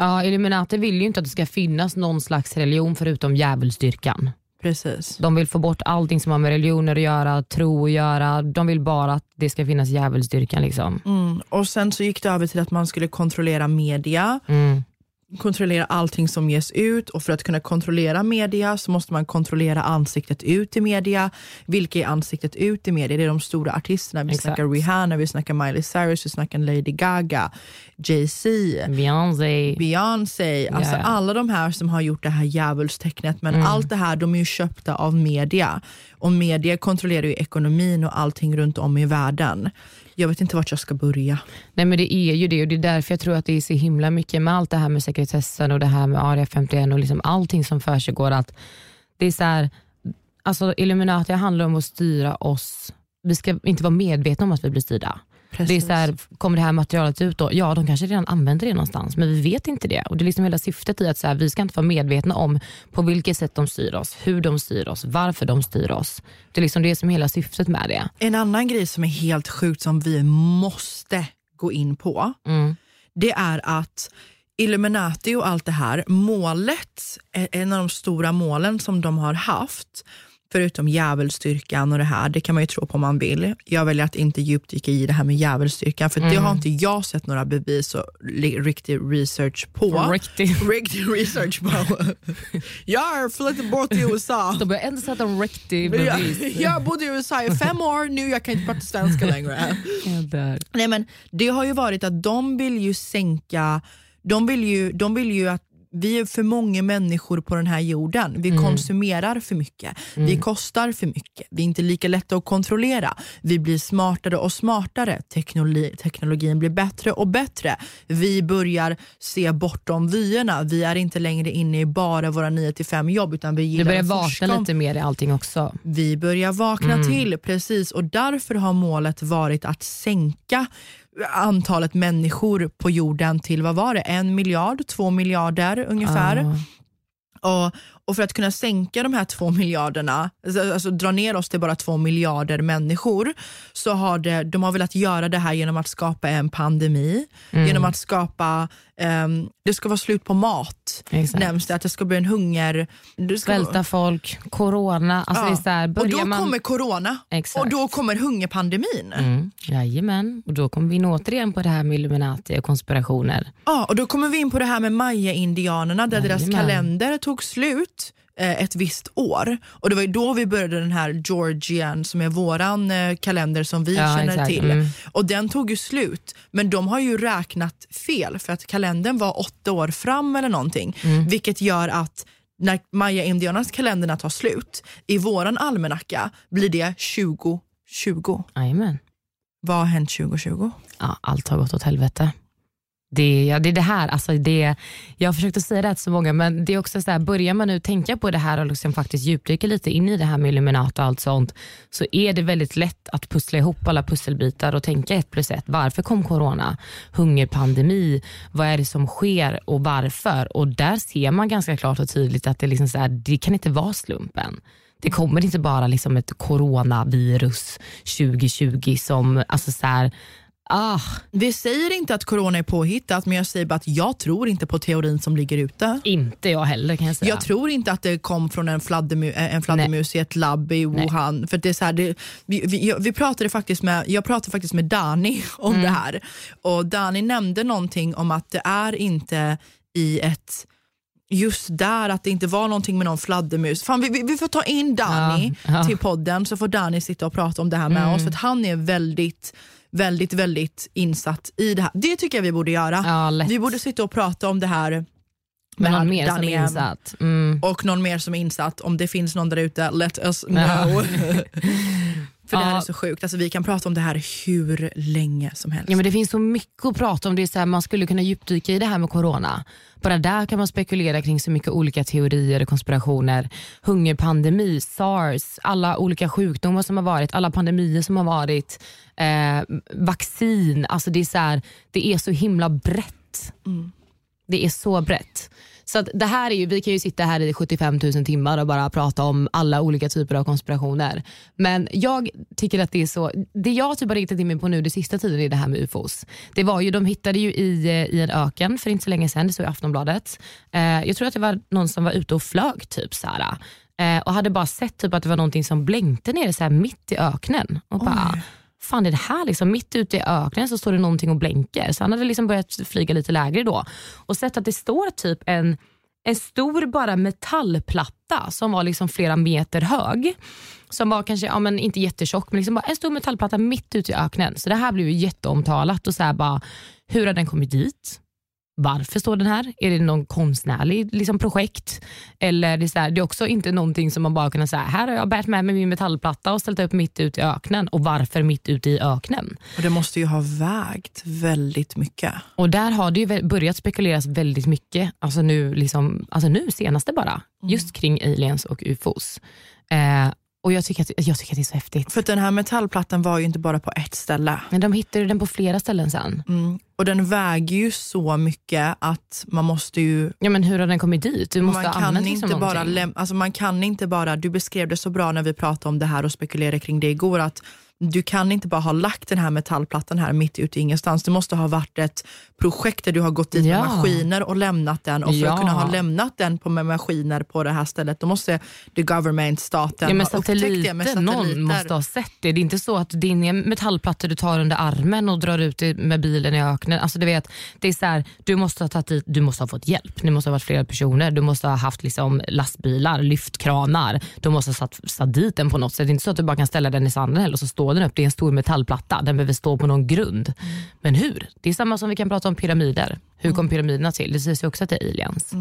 Ja, Illuminati vill ju inte att det ska finnas någon slags religion förutom djävulsdyrkan. Precis. De vill få bort allting som har med religioner att göra, tro att göra. De vill bara att det ska finnas djävulsdyrkan. Liksom. Mm. Och sen så gick det över till att man skulle kontrollera media, Mm. Kontrollera allting som ges ut och för att kunna kontrollera media så måste man kontrollera ansiktet ut i media. Vilka är ansiktet ut i media? Det är de stora artisterna. Vi Exakt. snackar Rihanna, vi snackar Miley Cyrus, vi snackar Lady Gaga, Jay-Z. Beyoncé. Beyoncé, alltså ja. alla de här som har gjort det här djävulstecknet men allt det här de är ju köpta av media och media kontrollerar ju ekonomin och allting runt om i världen jag vet inte vart jag ska börja. Nej men det är ju det och det är därför jag tror att det är så himla mycket med allt det här med sekretessen och det här med aria 51 och liksom allting som försiggår. Att det är så här, alltså Illuminati handlar om att styra oss. Vi ska inte vara medvetna om att vi blir styrda. Det är så här, kommer det här materialet ut då? Ja, de kanske redan använder det någonstans, men vi vet inte det. Och Det är liksom hela syftet i att så här, vi ska inte vara medvetna om på vilket sätt de styr oss, hur de styr oss, varför de styr oss. Det är liksom det som är hela syftet med det. En annan grej som är helt sjukt som vi måste gå in på, Mm. det är att Illuminati och allt det här, målet, är en av de stora målen som de har haft, förutom djävulsstyrkan och det här, det kan man ju tro på om man vill. Jag väljer att inte djupdyka i det här med djävulsstyrkan, för det har inte jag sett några bevis och riktig research på. Riktigt. Riktig research på. jag har flyttat bort till USA. De börjar ändå sätta en riktig Jag, bevis. jag bodde i USA i fem år, nu jag kan inte prata svenska längre. Jag. Nej, men det har ju varit att de vill ju sänka, de vill ju, de vill ju att vi är för många människor på den här jorden. Vi konsumerar för mycket. Vi kostar för mycket. Vi är inte lika lätta att kontrollera. Vi blir smartare och smartare. Teknologi, teknologin blir bättre och bättre. Vi börjar se bortom vyerna. Vi är inte längre inne i bara våra 9 till 5 jobb utan vi Du gillar börjar att vakna om lite mer i allting också. vi börjar vakna till, precis. Och därför har målet varit att sänka antalet människor på jorden till, vad var det, en miljard, två miljarder ungefär. Ja. Och, och för att kunna sänka de här två miljarderna, alltså, alltså dra ner oss till bara två miljarder människor, så har det, de har velat göra det här genom att skapa en pandemi, Mm. genom att skapa, ehm, det ska vara slut på mat, Exakt. nämns det, att det ska bli en hunger. Det ska Svälta folk, corona. Alltså det är här, och då man... kommer corona Exakt. och då kommer hungerpandemin. Mm, jajamän, och då kommer vi in återigen på det här med Illuminati och konspirationer. Ja, och då kommer vi in på det här med maya-indianerna där deras Jajamän. kalender tog slut eh, ett visst år. Och Det var ju då vi började den här Georgian som är våran eh, kalender som vi Ja, känner exakt. till. Mm. Och Den tog ju slut, men de har ju räknat fel för att kalendern var åtta år fram eller någonting. Mm. Vilket gör att när maya-indianernas kalenderna tar slut, i våran almanacka blir det 2020. Jajamän. Vad har hänt 2020? Ja, allt har gått åt helvete. Det, ja, det är det här, alltså det, jag har försökt att säga det här till så många, men det är också så här, börjar man nu tänka på det här och liksom faktiskt djupdyka lite in i det här med Illuminati och allt sånt, så är det väldigt lätt att pussla ihop alla pusselbitar och tänka ett plus ett. Varför kom corona? Hungerpandemi? Vad är det som sker och varför? Och där ser man ganska klart och tydligt att det, liksom så här, det kan inte vara slumpen. Det kommer inte bara liksom ett coronavirus 2020 som, alltså så här, ah, Vi säger inte att corona är påhittat, men jag säger bara att jag tror inte på teorin som ligger ute. inte jag heller kan jag säga. Jag tror inte att det kom från en, fladdermu, eh, en fladdermus i ett labb i Wuhan. För det är så här, det, vi, vi, vi pratade faktiskt med, jag pratade faktiskt med Dani om Mm. det här. Och Dani nämnde någonting om att det är inte i ett Just där, att det inte var någonting med någon fladdermus. Fan, vi, vi, vi får ta in Dani Ja, ja. till podden så får Dani sitta och prata om det här med Mm. oss. För att han är väldigt, väldigt, väldigt insatt i det här. Det tycker jag vi borde göra. Ja. Vi borde sitta och prata om det här med någon mer som är insatt. Mm. och någon mer som är insatt. Om det finns någon där ute, let us know. För det här Ja. är så sjukt. Alltså, vi kan prata om det här hur länge som helst. Ja, men det finns så mycket att prata om. Det är så här, man skulle kunna djupdyka i det här med corona. Bara där kan man spekulera kring så mycket olika teorier och konspirationer. Hungerpandemi, sars, alla olika sjukdomar som har varit, alla pandemier som har varit, eh, vaccin. Alltså det, är så här, det är så himla brett. Det är så brett. Så att det här är ju, vi kan ju sitta här i 75 000 timmar och bara prata om alla olika typer av konspirationer. Men jag tycker att det är så, det jag typ har riktat in mig på nu det sista tiden är det här med ufos. Det var ju, de hittade ju i, eh, i en öken för inte så länge sedan, det stod i Aftonbladet. Eh, jag tror att det var någon som var ute och flög typ så här, eh, och hade bara sett typ att det var någonting som blänkte nere så här mitt i öknen. Och bara, fan är det här liksom? Mitt ute i öknen så står det någonting och blänker. Så han hade liksom börjat flyga lite lägre då och sett att det står typ en, en stor bara metallplatta som var liksom flera meter hög. Som var kanske, ja, men inte jättetjock, men liksom bara en stor metallplatta mitt ute i öknen. Så det här blev ju jätteomtalat och så här bara, hur har den kommit dit? Varför står den här? Är det någon konstnärlig liksom, projekt? Eller det är, så här, det är också inte någonting som man bara kan säga, här har jag bärt med mig min metallplatta och ställt upp mitt ute i öknen. Och varför mitt ute i öknen? Och det måste ju ha vägt väldigt mycket. Och där har det ju börjat spekuleras väldigt mycket, alltså nu, liksom, alltså nu senaste bara, just kring aliens och ufos. Eh, och jag tycker, att, jag tycker att det är så häftigt. För den här metallplattan var ju inte bara på ett ställe. Men de hittade den på flera ställen sen. Mm. Och den väger ju så mycket att man måste ju... Ja men hur har den kommit dit? Du måste man ha kan, inte bara någonting. läm- alltså man kan inte bara, du beskrev det så bra när vi pratade om det här och spekulerade kring det igår, att du kan inte bara ha lagt den här metallplattan här mitt ute i ingenstans. Det måste ha varit ett projekt där du har gått dit Ja. med maskiner och lämnat den. Och för Ja. att kunna ha lämnat den på med maskiner på det här stället, då måste the government, staten, Ja, men ha upptäckt det med satelliter, någon måste ha sett det. Det är inte så att din är metallplattor du tar under armen och drar ut med bilen i öknen. Alltså, du, vet, det är så här, du, måste ha tagit du måste ha fått hjälp. Det måste ha varit flera personer. Du måste ha haft liksom, lastbilar, lyftkranar. Du måste ha satt, satt dit den på något sätt. Det är inte så att du bara kan ställa den i sanden heller och så står den upp. Det är en stor metallplatta. Den behöver stå på någon grund. Men hur? Det är samma som vi kan prata om pyramider. Hur kom pyramiderna till? Det sägs ju också att det är aliens.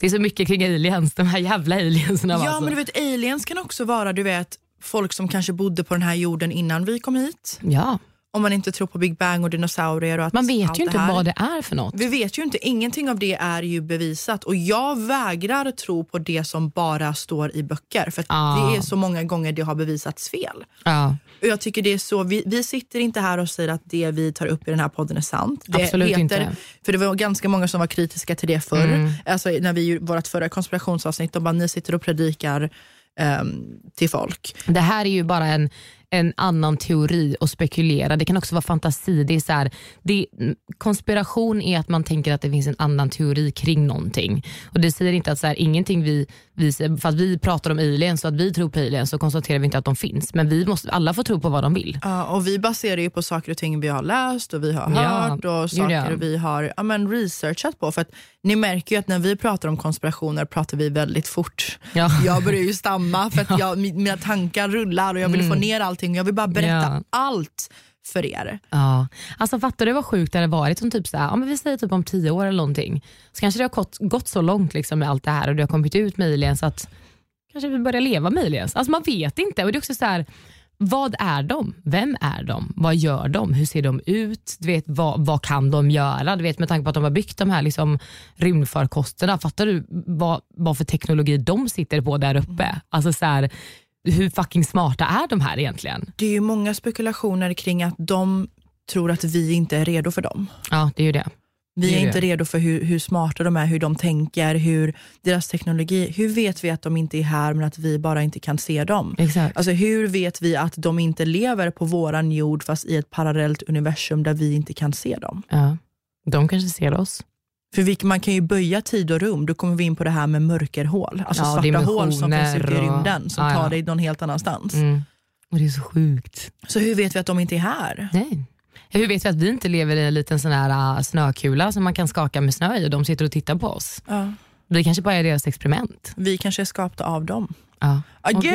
Det är så mycket kring aliens, de här jävla alienserna. Ja, alltså. men du vet, aliens kan också vara du vet, folk som kanske bodde på den här jorden innan vi kom hit. ja. Om man inte tror på Big Bang och dinosaurier. Och att Man vet ju inte det vad det är för något. Vi vet ju inte, ingenting av det är ju bevisat och jag vägrar tro på det som bara står i böcker för att Ah. det är så många gånger det har bevisats fel. Ja. Och jag tycker det är så, vi, vi sitter inte här och säger att det vi tar upp i den här podden är sant. Det Absolut inte. För det var ganska många som var kritiska till det förr. Mm. Alltså när vi vårt förra konspirationsavsnitt, de bara ni sitter och predikar ehm, till folk. Det här är ju bara en, en annan teori och spekulera. Det kan också vara fantasi. Det är så här, det, konspiration är att man tänker att det finns en annan teori kring någonting. Och Det säger inte att så här, ingenting vi, vi för att vi pratar om aliens och att vi tror på aliens så konstaterar vi inte att de finns. Men vi måste, alla får tro på vad de vill. Ja, och vi baserar ju på saker och ting vi har läst och vi har Ja, hört och gud, saker ja. vi har ja, men researchat på. För att ni märker ju att när vi pratar om konspirationer pratar vi väldigt fort. Ja. Jag börjar ju stamma för att jag, mi- mina tankar rullar och jag vill få ner allting jag vill bara berätta. Ja. allt för er. Ja. Alltså fattar du vad sjukt det hade varit om typ så här, ja, men vi säger typ om tio år eller någonting. Så kanske det har gått, gått så långt liksom med allt det här och det har kommit ut med aliens att kanske vi börjar leva aliens. Alltså man vet inte. Och det är också så här, vad är de? Vem är de? Vad gör de? Hur ser de ut? Du vet, vad, vad kan de göra? Du vet, med tanke på att de har byggt de här liksom, rymdfarkosterna. Fattar du vad, vad för teknologi de sitter på där uppe? Alltså så här, hur fucking smarta är de här egentligen? Det är ju många spekulationer kring att de tror att vi inte är redo för dem. Ja, det är ju det. Vi Det är är inte redo för hur, hur smarta de är, hur de tänker, hur deras teknologi. Hur vet vi att de inte är här men att vi bara inte kan se dem? Exakt. Alltså hur vet vi att de inte lever på våran jord fast i ett parallellt universum där vi inte kan se dem? Ja. De kanske ser oss. För man kan ju böja tid och rum, då kommer vi in på det här med mörkerhål. Alltså Ja, svarta hål som finns ute i rymden som Ja, ja. tar dig någon helt annanstans. Mm. Och Det är så sjukt. Så hur vet vi att de inte är här? Nej. Hur vet vi att vi inte lever i en liten sån här uh, snökula som man kan skaka med snö i och de sitter och tittar på oss? Ja. Vi kanske bara är deras experiment. Vi kanske är skapta av dem. Ja. Åh, gud!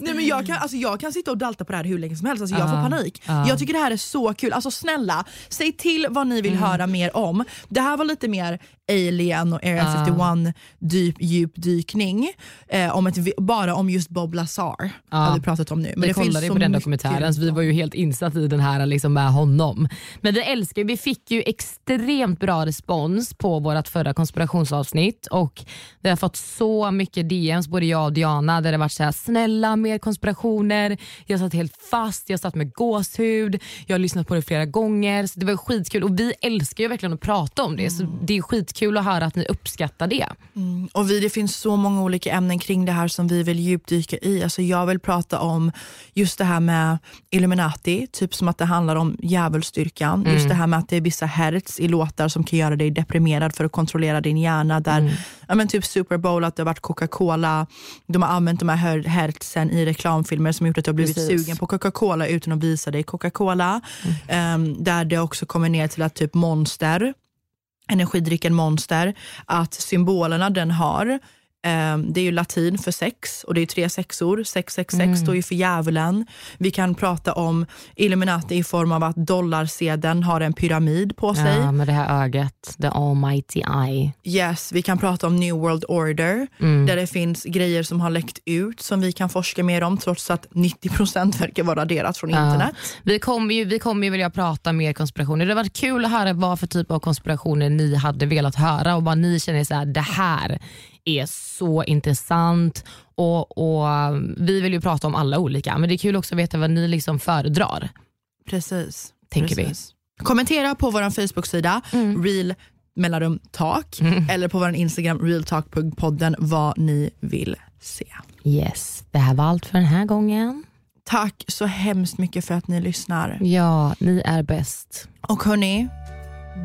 Nej, men jag, kan, alltså, jag kan sitta och dalta på det här hur länge som helst, alltså, jag får Ja, panik. ja. Jag tycker det här är så kul. Alltså snälla, säg till vad ni Mm. vill höra mer om. Det här var lite mer Alien och Area 51 dyp, djupdykning. Eh, om ett, bara om just Bob Lazar har vi pratat om nu. Men vi det finns kollade på den dokumentären så vi var ju helt insatta i den här liksom med honom. Men vi älskar, vi fick ju extremt bra respons på vårt förra konspirationsavsnitt och vi har fått så mycket DMs, både jag och Diana, där det varit så här, snälla mer konspirationer. Jag satt helt fast, jag satt med gåshud, jag har lyssnat på det flera gånger. Så det var skitkul och vi älskar ju verkligen att prata om det. Så det är skitkul att höra att ni uppskattar det. Och vi, det finns så många olika ämnen kring det här som vi vill djupdyka i. Alltså jag vill prata om just det här med Illuminati, typ som att det handlar om djävulsstyrkan. Just det här med att det är vissa hertz i låtar som kan göra dig deprimerad för att kontrollera din hjärna. Där, ja, men typ Super Bowl, att det har varit Coca-Cola, de har använt de här her- hertzen i reklamfilmer som gjort att du har blivit Precis. sugen på Coca-Cola utan att visa dig Coca-Cola. Ehm, där det också kommer ner till att typ Monster energidrycken Monster, att symbolerna den har det är ju latin för sex och det är tre sexor. 666 står ju för djävulen. Vi kan prata om Illuminati i form av att dollarsedeln har en pyramid på sig. Ja, med det här ögat, the almighty eye. Yes, vi kan prata om New World Order där det finns grejer som har läckt ut som vi kan forska mer om trots att 90% verkar vara raderat från internet. Vi kommer ju, vi kommer ju vilja prata mer konspirationer. Det varit kul att höra vad för typ av konspirationer ni hade velat höra och vad ni känner så här, det här är så intressant och, och vi vill ju prata om alla olika men det är kul också att veta vad ni liksom föredrar. Precis. Tänker vi. Precis. Kommentera på vår Facebook-sida, real mellanrum talk, eller på vår Instagram, realtalk.podden, vad ni vill se. Yes, det här var allt för den här gången. Tack så hemskt mycket för att ni lyssnar. Ja, ni är bäst. Och hörni,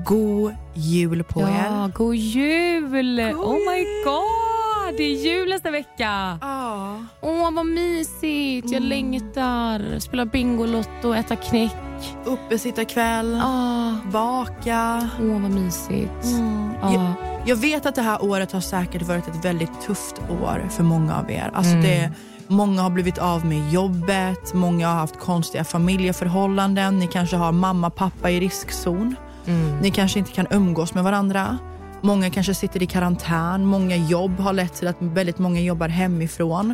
god jul på er. Ja, god jul! oh my god, det är jul nästa vecka. Ja. Åh, vad mysigt. Jag längtar. Spela Bingolotto, äta knäck. Uppesittarkväll, Ah, baka. Åh, vad mysigt. Ah. Jag, jag vet att det här året har säkert varit ett väldigt tufft år för många av er. Alltså det, många har blivit av med jobbet, många har haft konstiga familjeförhållanden. Ni kanske har mamma pappa i riskzon. Ni kanske inte kan umgås med varandra. Många kanske sitter i karantän. Många jobb har lett till att väldigt många jobbar hemifrån.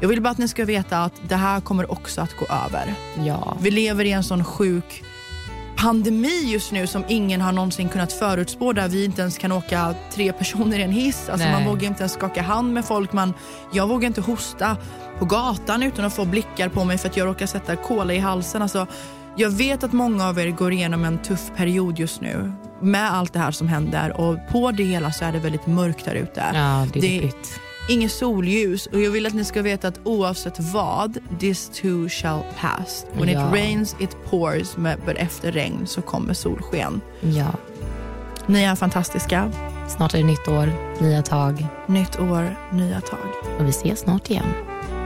Jag vill bara att ni ska veta att det här kommer också att gå över. Ja. Vi lever i en sån sjuk pandemi just nu som ingen har någonsin kunnat förutspå där vi inte ens kan åka tre personer i en hiss. Alltså Nej. man vågar inte ens skaka hand med folk. Man, jag vågar inte hosta på gatan utan att få blickar på mig för att jag råkar sätta kola i halsen. Alltså, jag vet att många av er går igenom en tuff period just nu med allt det här som händer och på det hela så är det väldigt mörkt där ute. Ja, det är Det-. Inget solljus och jag vill att ni ska veta att oavsett vad, this too shall pass. When Ja. it rains it pours, men efter regn så kommer solsken. Ja. Ni är fantastiska. Snart är det nytt år, nya tag Nytt år, nya tag. och vi ses snart igen.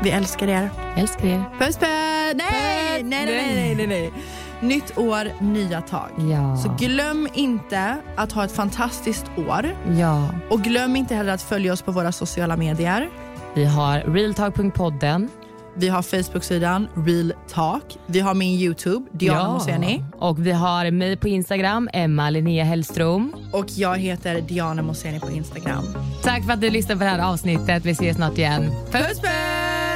Vi älskar er. Älskar er. Puss puss! Nej, nej, nej, nej, nej, nej. Nytt år, nya tag. Ja. Så glöm inte att ha ett fantastiskt år. Ja. Och glöm inte heller att följa oss på våra sociala medier. Vi har realtalk.podden. Vi har Facebook-sidan Real Talk. Vi har min Youtube, Diana Moseni. Och vi har mig på Instagram, Emma Linnea Hellström. Och jag heter Diana Moseni på Instagram. Tack för att du lyssnade på det här avsnittet. Vi ses snart igen. Puss puss!